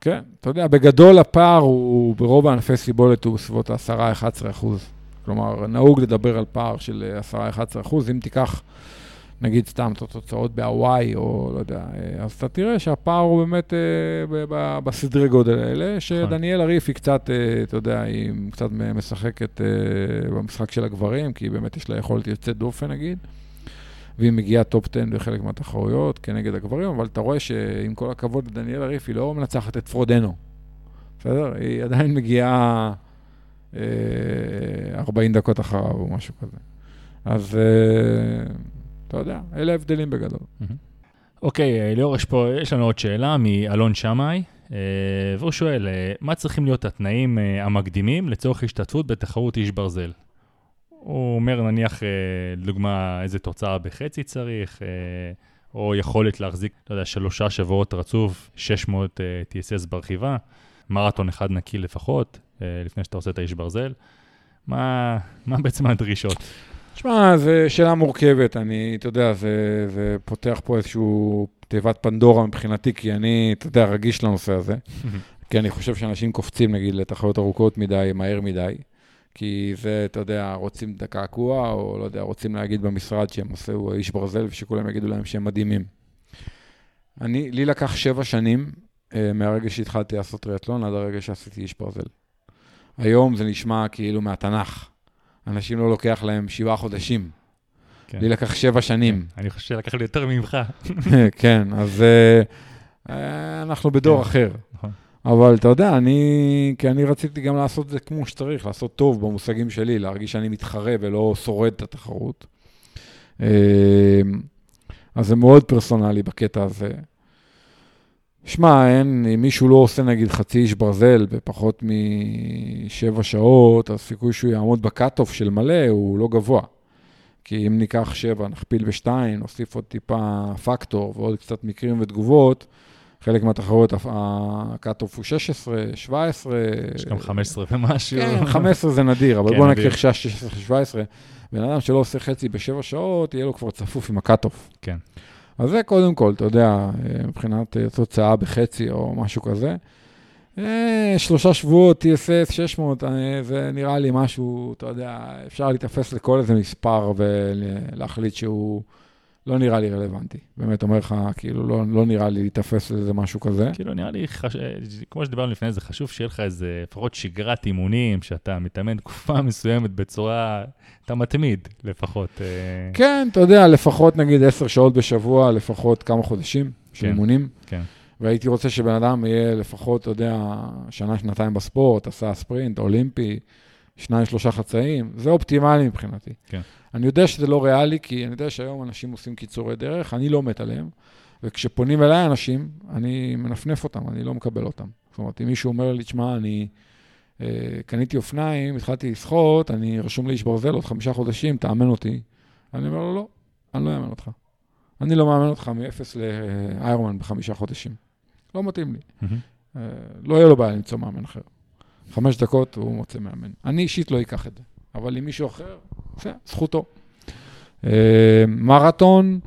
כן, אתה יודע, בגדול הפער הוא, ברוב הענפי סיבולת הוא בסביבות ה-10-11 אחוז. כלומר, נהוג לדבר על פער של 10-11 אחוז. אם תיקח, נגיד סתם את התוצאות בהוואי, או לא יודע, אה, אז אתה תראה שהפער הוא באמת אה, בסדרי גודל האלה, שדניאל הריף היא קצת, אה, אתה יודע, היא קצת משחקת במשחק של הגברים, כי באמת יש לה יכולת יוצאת דופן נגיד. והיא מגיעה טופ 10 בחלק מהתחרויות כנגד הגברים, אבל אתה רואה שעם כל הכבוד לדניאלה ריף, היא לא מנצחת את פרודנו. בסדר? היא עדיין מגיעה אה, 40 דקות אחריו או משהו כזה. אז אתה יודע, אלה ההבדלים בגדול. אוקיי, אה, ליאור, יש פה, יש לנו עוד שאלה מאלון שמאי, אה, והוא שואל, אה, מה צריכים להיות התנאים המקדימים לצורך השתתפות בתחרות איש ברזל? הוא אומר, נניח, לדוגמה, איזה תוצאה בחצי צריך, או יכולת להחזיק, לא יודע, שלושה שבועות רצוף, 600 אה, TSS ברכיבה, מרתון אחד נקי לפחות, לפני שאתה עושה את האיש ברזל. מה, מה בעצם הדרישות? שמע, זו שאלה מורכבת, אני, אתה יודע, זה, זה פותח פה איזשהו תיבת פנדורה מבחינתי, כי אני, אתה יודע, רגיש לנושא הזה. [LAUGHS] כי אני חושב שאנשים קופצים, נגיד, לתחרויות ארוכות מדי, מהר מדי. כי זה, אתה יודע, רוצים את הקעקוע, או לא יודע, רוצים להגיד במשרד שהם עשו איש ברזל, ושכולם יגידו להם שהם מדהימים. אני, לי לקח שבע שנים אה, מהרגע שהתחלתי לעשות טריאטלון עד הרגע שעשיתי איש ברזל. היום זה נשמע כאילו מהתנ"ך. אנשים לא לוקח להם שבעה חודשים. כן. לי לקח שבע שנים. אני חושב שלקח לי יותר ממך. [LAUGHS] כן, אז אה, אנחנו בדור כן. אחר. נכון. אבל אתה יודע, אני, כי אני רציתי גם לעשות את זה כמו שצריך, לעשות טוב במושגים שלי, להרגיש שאני מתחרה ולא שורד את התחרות. אה, אז זה מאוד פרסונלי בקטע הזה. שמע, אין, אם מישהו לא עושה נגיד חצי איש ברזל בפחות משבע שעות, הסיכוי שהוא יעמוד בקאט-אוף של מלא הוא לא גבוה. כי אם ניקח שבע, נכפיל בשתיים, נוסיף עוד טיפה פקטור ועוד קצת מקרים ותגובות, חלק מהתחרויות ה cut-off הוא 16, 17. יש גם 15 ומשהו. כן, 15 זה נדיר, אבל כן, בוא נדיר. נקח 16, 17. בן אדם שלא עושה חצי בשבע שעות, יהיה לו כבר צפוף עם ה cut-off. כן. אז זה קודם כל, אתה יודע, מבחינת אה, תוצאה בחצי או משהו כזה. אה, שלושה שבועות, TSS 600, אה, זה נראה לי משהו, אתה יודע, אפשר להתאפס לכל איזה מספר ולהחליט שהוא לא נראה לי רלוונטי. באמת אומר לך, כאילו, לא, לא נראה לי להתאפס לזה משהו כזה. כאילו, נראה לי, חש... כמו שדיברנו לפני זה, חשוב שיהיה לך איזה, לפחות שגרת אימונים, שאתה מתאמן תקופה [LAUGHS] מסוימת בצורה, אתה מתמיד לפחות. אה, כן, אתה יודע, לפחות נגיד עשר שעות בשבוע, לפחות כמה חודשים של כן. אימונים. כן. והייתי רוצה שבן אדם יהיה לפחות, אתה יודע, שנה, שנתיים בספורט, עשה ספרינט, אולימפי, שניים, שלושה חצאים, זה אופטימלי מבחינתי. כן. אני יודע שזה לא ריאלי, כי אני יודע שהיום אנשים עושים קיצורי דרך, אני לא מת עליהם, וכשפונים אליי אנשים, אני מנפנף אותם, אני לא מקבל אותם. זאת אומרת, אם מישהו אומר לי, תשמע, אני אה, קניתי אופניים, התחלתי לשחות, אני רשום לי איש ברזל עוד חמישה חודשים, תאמן אותי. אני אומר לו, לא, אני לא אאמן אותך. אני לא מאמן אותך מ-0 לאיירמן בחמישה חודשים. לא מתאים לי. אה, לא יהיה לו בעיה למצוא מאמן אחר. חמש דקות הוא מוצא מאמן. אני אישית לא אקח את זה, אבל עם מישהו אחר, זה זכותו. אה, מרתון,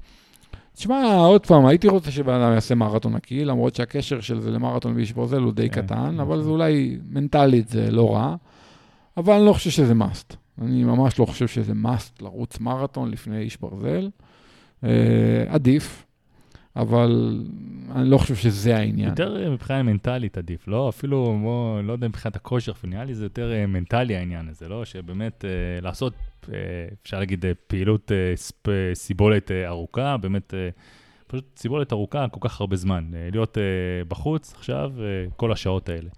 תשמע, עוד פעם, הייתי רוצה שבן אדם יעשה מרתון נקי, למרות שהקשר של זה למרתון באיש ברזל הוא די כן, קטן, אבל נכון. זה אולי מנטלית זה לא רע, אבל אני לא חושב שזה must. אני ממש לא חושב שזה must לרוץ מרתון לפני איש ברזל. אה, עדיף, אבל אני לא חושב שזה העניין. יותר אה, מבחינה מנטלית עדיף, לא? אפילו, בוא, לא יודע, מבחינת הכושר, נראה לי זה יותר אה, מנטלי העניין הזה, לא? שבאמת אה, לעשות, אה, אפשר להגיד, אה, פעילות אה, ספ, אה, סיבולת אה, ארוכה, באמת, אה, פשוט סיבולת ארוכה כל כך הרבה זמן. אה, להיות אה, בחוץ עכשיו, אה, כל השעות האלה.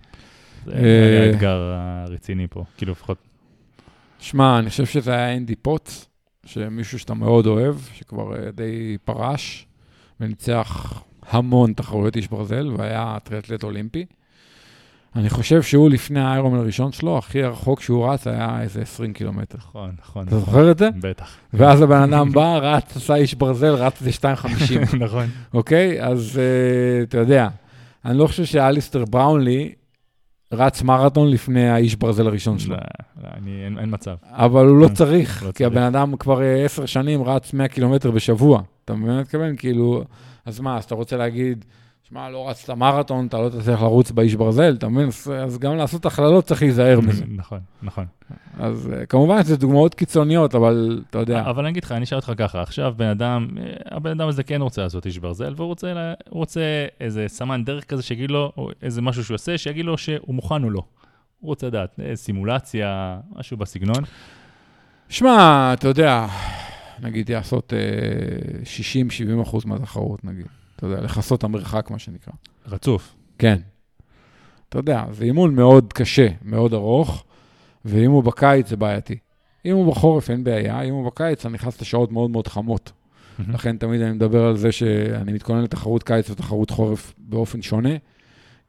זה אה, האתגר הרציני פה, כאילו לפחות. שמע, אני חושב שזה היה אנדי פוטס, שמישהו שאתה מאוד אוהב, שכבר אה, די פרש, וניצח המון תחרויות איש ברזל, והיה טריאטלט אולימפי. אני חושב שהוא לפני האיירומן הראשון שלו, הכי רחוק שהוא רץ היה איזה 20 קילומטר. נכון, נכון. אתה נכון. זוכר את זה? בטח. ואז הבן אדם בא, רץ, עשה איש ברזל, רץ איזה 2.50, [LAUGHS] נכון. אוקיי? אז אה, אתה יודע, אני לא חושב שאליסטר בראונלי רץ מרתון לפני האיש ברזל הראשון שלו. לא, לא, אני- אין אין מצב. אבל הוא לא צריך, לא כי צריך. הבן אדם כבר אה, עשר שנים רץ 100 קילומטר בשבוע. אתה מבין מה אני מתכוון? כאילו, אז מה, אז אתה רוצה להגיד שמע, לא רצת מרתון, אתה לא תצליח לרוץ באיש ברזל, אתה מבין? אז- גם לעשות הכללות צריך להיזהר מזה. נכון, נכון. אז אה, כמובן שזה דוגמאות קיצוניות, אבל אתה יודע, אבל אני אגיד לך, אני אשאל אותך ככה, עכשיו בן אדם, אה, הבן אדם הזה כן רוצה לעשות איש ברזל, והוא רוצה, לה- רוצה איזה סמן דרך כזה שיגיד לו, או איזה משהו שהוא עושה, שיגיד לו שהוא מוכן או לא. הוא רוצה לדעת, אה, סימולציה, משהו בסגנון. שמע, אתה יודע, נגיד לעשות אה, 60-70 אחוז מהתחרות, נגיד. אתה יודע, לכסות המרחק, מה שנקרא. רצוף. כן. אתה יודע, זה אימון מאוד קשה, מאוד ארוך, ואם הוא בקיץ זה בעייתי. אם הוא בחורף אין בעיה, אם הוא בקיץ אני נכנס לשעות מאוד מאוד חמות. לכן תמיד אני מדבר על זה שאני מתכונן לתחרות קיץ ותחרות חורף באופן שונה,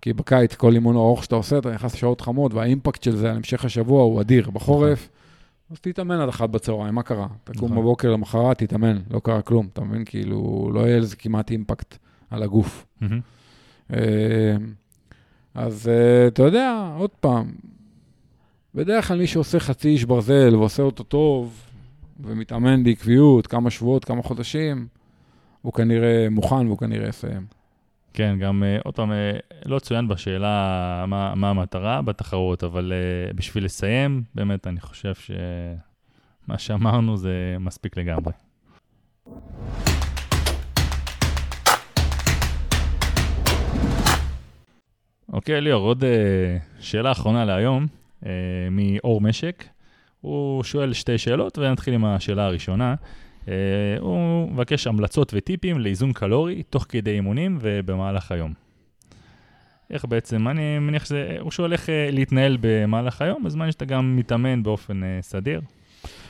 כי בקיץ כל אימון ארוך שאתה עושה, אתה נכנס לשעות חמות, והאימפקט של זה על המשך השבוע הוא אדיר. בחורף, אז תתאמן עד אחת בצהריים, מה קרה? תקום נכון. בבוקר למחרת, תתאמן, לא קרה כלום, אתה מבין? כאילו, לא יהיה לזה כמעט אימפקט על הגוף. אה, אז אה, אתה יודע, עוד פעם, בדרך כלל מי שעושה חצי איש ברזל ועושה אותו טוב, ומתאמן בעקביות כמה שבועות, כמה חודשים, הוא כנראה מוכן והוא כנראה יסיים. כן, גם אה, עוד פעם, אה, לא צוין בשאלה מה, מה המטרה בתחרות, אבל אה, בשביל לסיים, באמת, אני חושב שמה שאמרנו זה מספיק לגמרי. אוקיי, ליאור, עוד שאלה אחרונה להיום, מאור משק. הוא שואל שתי שאלות, ונתחיל עם השאלה הראשונה. אה, הוא מבקש המלצות וטיפים לאיזון קלורי תוך כדי אימונים ובמהלך היום. איך בעצם, אני מניח שזה, הוא שואל איך אה, להתנהל במהלך היום, בזמן שאתה גם מתאמן באופן אה, סדיר.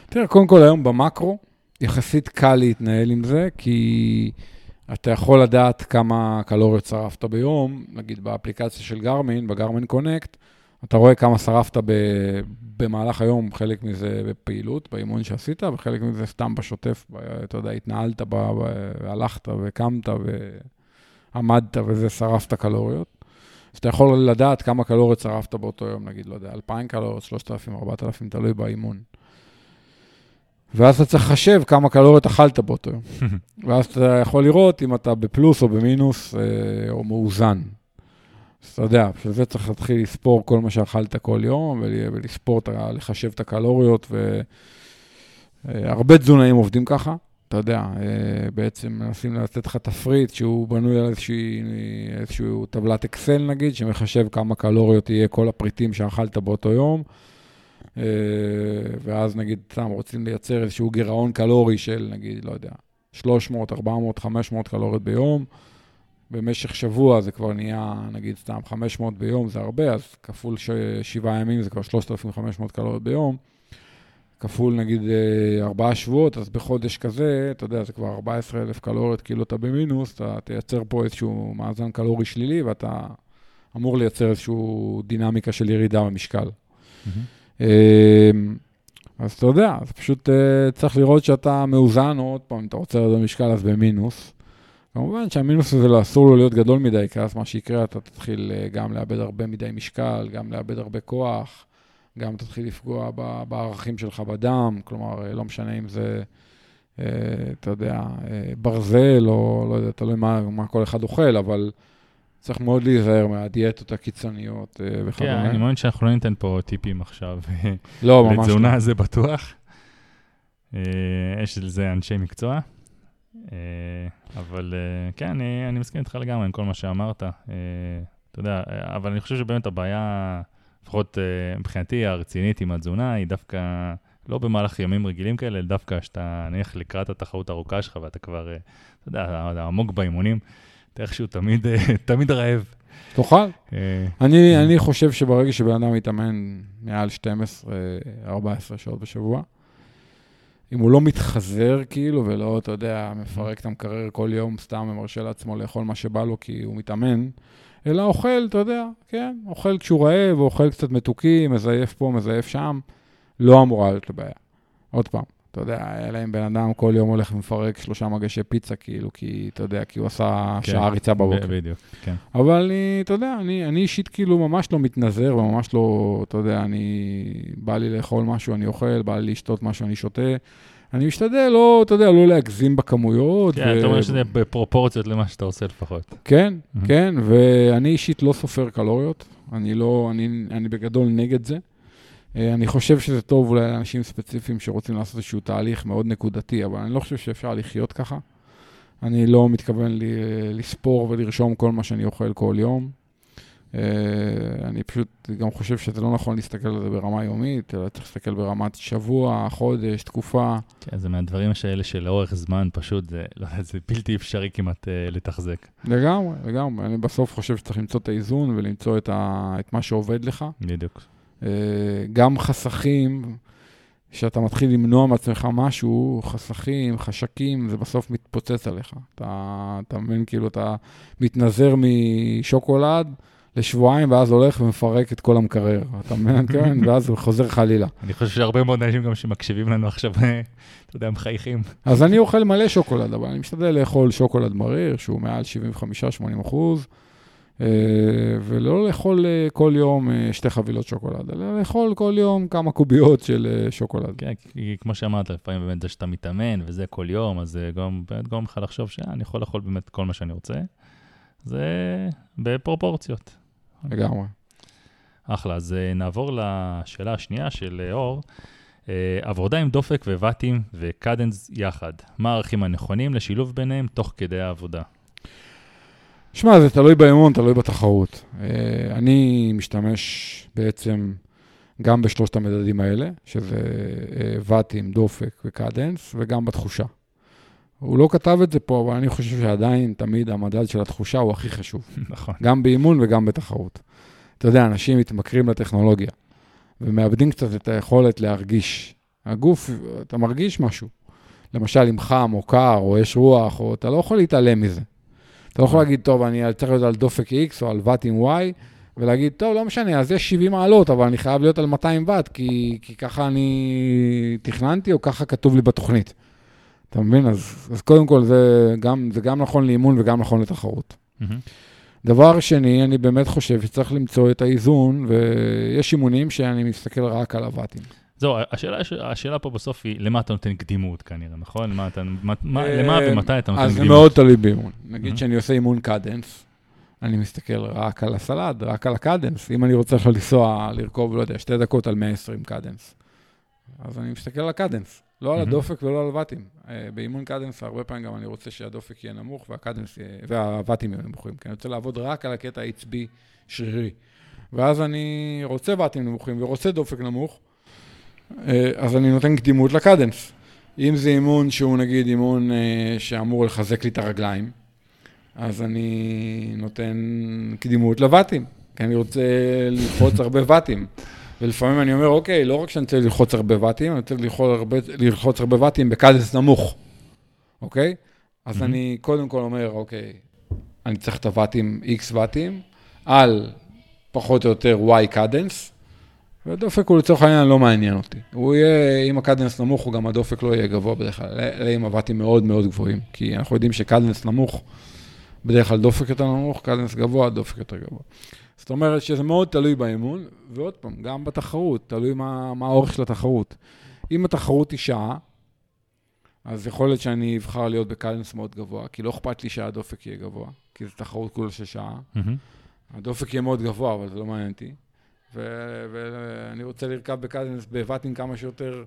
תראה, קודם כל היום במקרו, יחסית קל להתנהל עם זה, כי אתה יכול לדעת כמה קלוריות שרפת ביום, נגיד באפליקציה של גרמין, בגרמין קונקט, אתה רואה כמה שרפת ב, במהלך היום, חלק מזה בפעילות, באימון שעשית, וחלק מזה סתם בשוטף, אתה יודע, התנהלת, ב, ב, הלכת וקמת ועמדת וזה, שרפת קלוריות. אז אתה יכול לדעת כמה קלוריות שרפת באותו יום, נגיד, לא יודע, 2,000 קלוריות, 3,000, 4,000, תלוי באימון. ואז אתה צריך לחשב כמה קלוריות אכלת באותו יום. [LAUGHS] ואז אתה יכול לראות אם אתה בפלוס או במינוס אה, או מאוזן. אז אתה יודע, בשביל זה צריך להתחיל לספור כל מה שאכלת כל יום, ול- ולספור, לחשב את הקלוריות, והרבה תזונאים עובדים ככה. אתה יודע, אה, בעצם מנסים לתת לך תפריט שהוא בנוי על איזושהי, איזושהי טבלת אקסל נגיד, שמחשב כמה קלוריות יהיה כל הפריטים שאכלת באותו יום. אה, ואז נגיד, סתם רוצים לייצר איזשהו גירעון קלורי של נגיד, לא יודע, 300, 400, 500 קלוריות ביום. במשך שבוע זה כבר נהיה, נגיד, סתם 500 ביום, זה הרבה, אז כפול ש... שבעה ימים זה כבר 3,500 קלוריות ביום. כפול נגיד אה, ארבעה שבועות, אז בחודש כזה, אתה יודע, זה כבר 14,000 קלוריות, כאילו אתה במינוס, אתה תייצר פה איזשהו מאזן קלורי שלילי, ואתה אמור לייצר איזושהי דינמיקה של ירידה במשקל. אמ, אז אתה יודע, אז פשוט אה, צריך לראות שאתה מאוזן, או עוד פעם, אם אתה רוצה לרדת במשקל, אז במינוס. כמובן שהמינוס הזה לא אסור לו להיות גדול מדי, כי אז מה שיקרה, אתה תתחיל אה, גם לאבד הרבה מדי משקל, גם לאבד הרבה כוח, גם תתחיל לפגוע בערכים שלך בדם, כלומר, אה, לא משנה אם זה, אה, אתה יודע, ברזל, או לא יודע, תלוי מה, מה כל אחד אוכל, אבל צריך מאוד להיזהר מהדיאטות הקיצוניות אה, כן, וכדומה. אני מאמין שאנחנו לא ניתן פה טיפים עכשיו. לא, [LAUGHS] ממש לא. לתזונה זה בטוח. יש לזה אנשי מקצוע. אה, אבל אה, כן, אני, אני מסכים איתך לגמרי עם כל מה שאמרת. אה, אתה יודע, אבל אני חושב שבאמת הבעיה, לפחות מבחינתי הרצינית עם התזונה, היא דווקא לא במהלך ימים רגילים כאלה, אלא דווקא שאתה נניח לקראת התחרות הארוכה שלך ואתה כבר, אתה יודע, עמוק באימונים, אתה איכשהו תמיד, [LAUGHS] תמיד רעב. תאכל. אני, אני חושב שברגע שבן אדם מתאמן מעל 12-14 שעות בשבוע, אם הוא לא מתחזר כאילו, ולא, אתה יודע, מפרק את המקרר כל יום סתם ומרשה לעצמו לאכול מה שבא לו כי הוא מתאמן, אלא אוכל, אתה יודע, כן, אוכל כשהוא רעב, אוכל קצת מתוקים, מזייף פה, מזייף שם, לא אמורה להיות לו בעיה. עוד פעם, אתה יודע, אלא אם בן אדם כל יום הולך ומפרק שלושה מגשי פיצה, כאילו, כי, אתה יודע, כי הוא עשה כן, שעה ריצה בבוקר. בדיוק, כן. אבל אני, אתה יודע, אני, אני אישית כאילו ממש לא מתנזר וממש לא, אתה יודע, אני, בא לי לאכול משהו, אני אוכל, בא לי לשתות משהו, אני שותה. אני משתדל לא, אתה יודע, לא להגזים בכמויות. כן, אתה אומר שזה בפרופורציות למה שאתה עושה לפחות. כן, כן, ואני אישית לא סופר קלוריות, אני לא, אני, אני בגדול נגד זה. אה, אני חושב שזה טוב אולי לאנשים ספציפיים שרוצים לעשות איזשהו תהליך מאוד נקודתי, אבל אני לא חושב שאפשר לחיות ככה. אני לא מתכוון לספור ולרשום כל מה שאני אוכל כל יום. אה, אני פשוט גם חושב שזה לא נכון להסתכל על זה ברמה יומית, אלא צריך להסתכל ברמת שבוע, חודש, תקופה. כן, זה מהדברים האלה שלאורך זמן פשוט, זה, לא זה בלתי אפשרי כמעט uh, לתחזק. לגמרי, לגמרי. אני בסוף חושב שצריך למצוא את האיזון ולמצוא את, ה, את מה שעובד לך. בדיוק. אה, גם חסכים, כשאתה מתחיל למנוע מעצמך משהו, חסכים, חשקים, זה בסוף מתפוצץ עליך. אתה, אתה מבין, כאילו, אתה מתנזר משוקולד לשבועיים, ואז הולך ומפרק את כל המקרר. אתה מבין, [LAUGHS] כן? ואז הוא חוזר חלילה. אני חושב שהרבה מאוד אנשים גם שמקשיבים לנו עכשיו, אתה יודע, מחייכים. אז אני אוכל מלא שוקולד, אבל אני משתדל לאכול שוקולד מריר, שהוא מעל 75-80 אחוז. אה, ולא לאכול אה, כל יום אה, שתי חבילות שוקולד, אלא לאכול כל יום כמה קוביות של שוקולד. כן, כי כמו שאמרת, לפעמים באמת זה שאתה מתאמן וזה כל יום, אז זה באמת גורם לך לחשוב שאני יכול לאכול באמת כל מה שאני רוצה. זה בפרופורציות. לגמרי. אחלה, אז נעבור לשאלה השנייה של אור. עבודה עם דופק וואטים וקדנס יחד. מה הערכים הנכונים לשילוב ביניהם תוך כדי העבודה? שמע, זה תלוי באמון, תלוי בתחרות. אה, אני משתמש בעצם גם בשלושת המדדים האלה, שזה אה, ואטים, דופק וקדנס, וגם בתחושה. הוא לא כתב את זה פה, אבל אני חושב שעדיין תמיד המדד של התחושה הוא הכי חשוב. [LAUGHS] נכון. גם באימון וגם בתחרות. אתה יודע, אנשים מתמכרים לטכנולוגיה, ומאבדים קצת את היכולת להרגיש. הגוף, אתה מרגיש משהו. למשל, אם חם או קר או יש רוח, או אתה לא יכול להתעלם מזה. אתה לא יכול להגיד, טוב, אני צריך להיות על דופק X או על ואט עם Y, ולהגיד, טוב, לא משנה, אז יש 70 מעלות, אבל אני חייב להיות על 200 ואט, כי, כי ככה אני תכננתי, או ככה כתוב לי בתוכנית. אתה מבין? אז, אז קודם כל, זה גם, זה גם נכון לאימון וגם נכון לתחרות. Mm-hmm. דבר שני, אני באמת חושב שצריך למצוא את האיזון, ויש אימונים שאני מסתכל רק על הוואטים. זהו, השאלה, השאלה פה בסוף היא, למה אתה נותן קדימות כנראה, נכון? למה, אתה, מה, מה, למה אה, ומתי אתה נותן קדימות? אז מאוד תלוי באימון. נגיד שאני עושה אימון קדנס, אני מסתכל רק על הסלד, רק על הקדנס. אם אני רוצה עכשיו לנסוע, לרכוב, לא יודע, שתי דקות על 120 קדנס, אז אני מסתכל על הקדנס, לא על הדופק ולא על הוואטים. אה, באימון קדנס, הרבה פעמים גם אני רוצה שהדופק יהיה נמוך והקדנס והוואטים יהיו נמוכים, כי אני רוצה לעבוד רק על הקטע עצבי שרירי. ואז אני רוצה ואטים נמוכים ורוצה דופק נמוך, אה, אז אני נותן קדימות לקדנס. אם זה אימון שהוא נגיד אימון אה, שאמור לחזק לי את הרגליים, אז אני נותן קדימות לוואטים, כי אני רוצה ללחוץ [LAUGHS] הרבה ואטים. ולפעמים אני אומר, אוקיי, לא רק שאני רוצה ללחוץ הרבה ואטים, אני רוצה ללחוץ הרבה, ללחוץ הרבה ואטים בקדנס נמוך, אוקיי? אז mm-hmm. אני קודם כל אומר, אוקיי, אני צריך את הוואטים, X ואטים, על פחות או יותר Y קדנס, והדופק הוא לצורך העניין לא מעניין אותי. הוא יהיה, אם הקדנס נמוך, הוא גם הדופק לא יהיה גבוה בדרך כלל, אלא אם עבדתי מאוד מאוד גבוהים. כי אנחנו יודעים שקדנס נמוך, בדרך כלל דופק יותר נמוך, קדנס גבוה, דופק יותר גבוה. זאת אומרת שזה מאוד תלוי באימון, ועוד פעם, גם בתחרות, תלוי מה, מה האורך של התחרות. אם התחרות היא שעה, אז יכול להיות שאני אבחר להיות בקדנס מאוד גבוה, כי לא אכפת לי שהדופק יהיה גבוה, כי זו תחרות כולה של שעה. Mm-hmm. הדופק יהיה מאוד גבוה, אבל זה לא מעניין אותי. ואני רוצה לרכב בקדנס בבטים כמה שיותר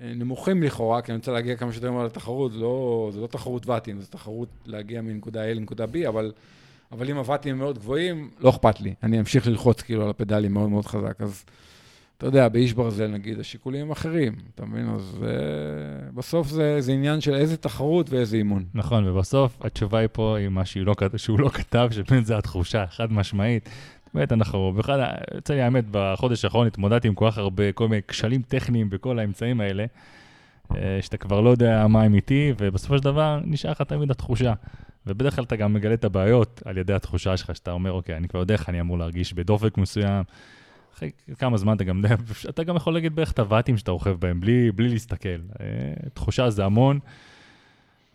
אה, נמוכים לכאורה, כי אני רוצה להגיע כמה שיותר מהר לתחרות, לא, זה לא תחרות ואטים, זה תחרות להגיע מנקודה A לנקודה B, אבל, אבל אם הוואטים מאוד גבוהים, לא אכפת לי. אני אמשיך ללחוץ כאילו על הפדלים מאוד מאוד חזק. אז אתה יודע, באיש ברזל נגיד, השיקולים הם אחרים, אתה מבין? אז uh, בסוף זה, זה עניין של איזה תחרות ואיזה אימון. נכון, ובסוף התשובה היא פה, היא מה לא, שהוא לא כתב, שבאמת זו התחושה, חד משמעית. באמת, אנחנו, בכלל, יוצא לי האמת, בחודש האחרון התמודדתי עם כל כך הרבה, כל מיני כשלים טכניים בכל האמצעים האלה, אה, שאתה כבר לא יודע מה הם איתי, ובסופו של דבר נשאר לך תמיד התחושה. ובדרך כלל אתה גם מגלה את הבעיות על ידי התחושה שלך, שאתה אומר, אוקיי, אני כבר יודע איך אני אמור להרגיש בדופק מסוים. אחרי כמה זמן אתה גם [LAUGHS] אתה גם יכול להגיד בערך את הוואטים שאתה רוכב בהם, בלי, בלי להסתכל. אה, תחושה זה המון,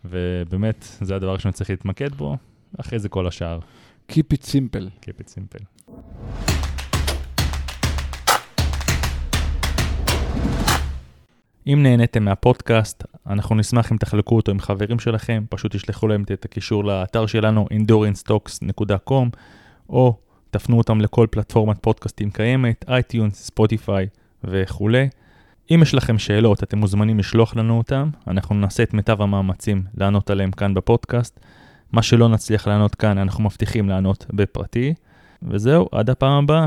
ובאמת, זה הדבר שאני צריך להתמקד בו, אחרי זה כל השאר. Keep it simple. Keep it simple. אם נהניתם מהפודקאסט, אנחנו נשמח אם תחלקו אותו עם חברים שלכם, פשוט תשלחו להם את הקישור לאתר שלנו, endurancetalks.com, או תפנו אותם לכל פלטפורמת פודקאסטים קיימת, אייטיונס, ספוטיפיי וכולי. אם יש לכם שאלות, אתם מוזמנים לשלוח לנו אותם, אנחנו נעשה את מיטב המאמצים לענות עליהם כאן בפודקאסט. מה שלא נצליח לענות כאן, אנחנו מבטיחים לענות בפרטי. וזהו, עד הפעם הבאה.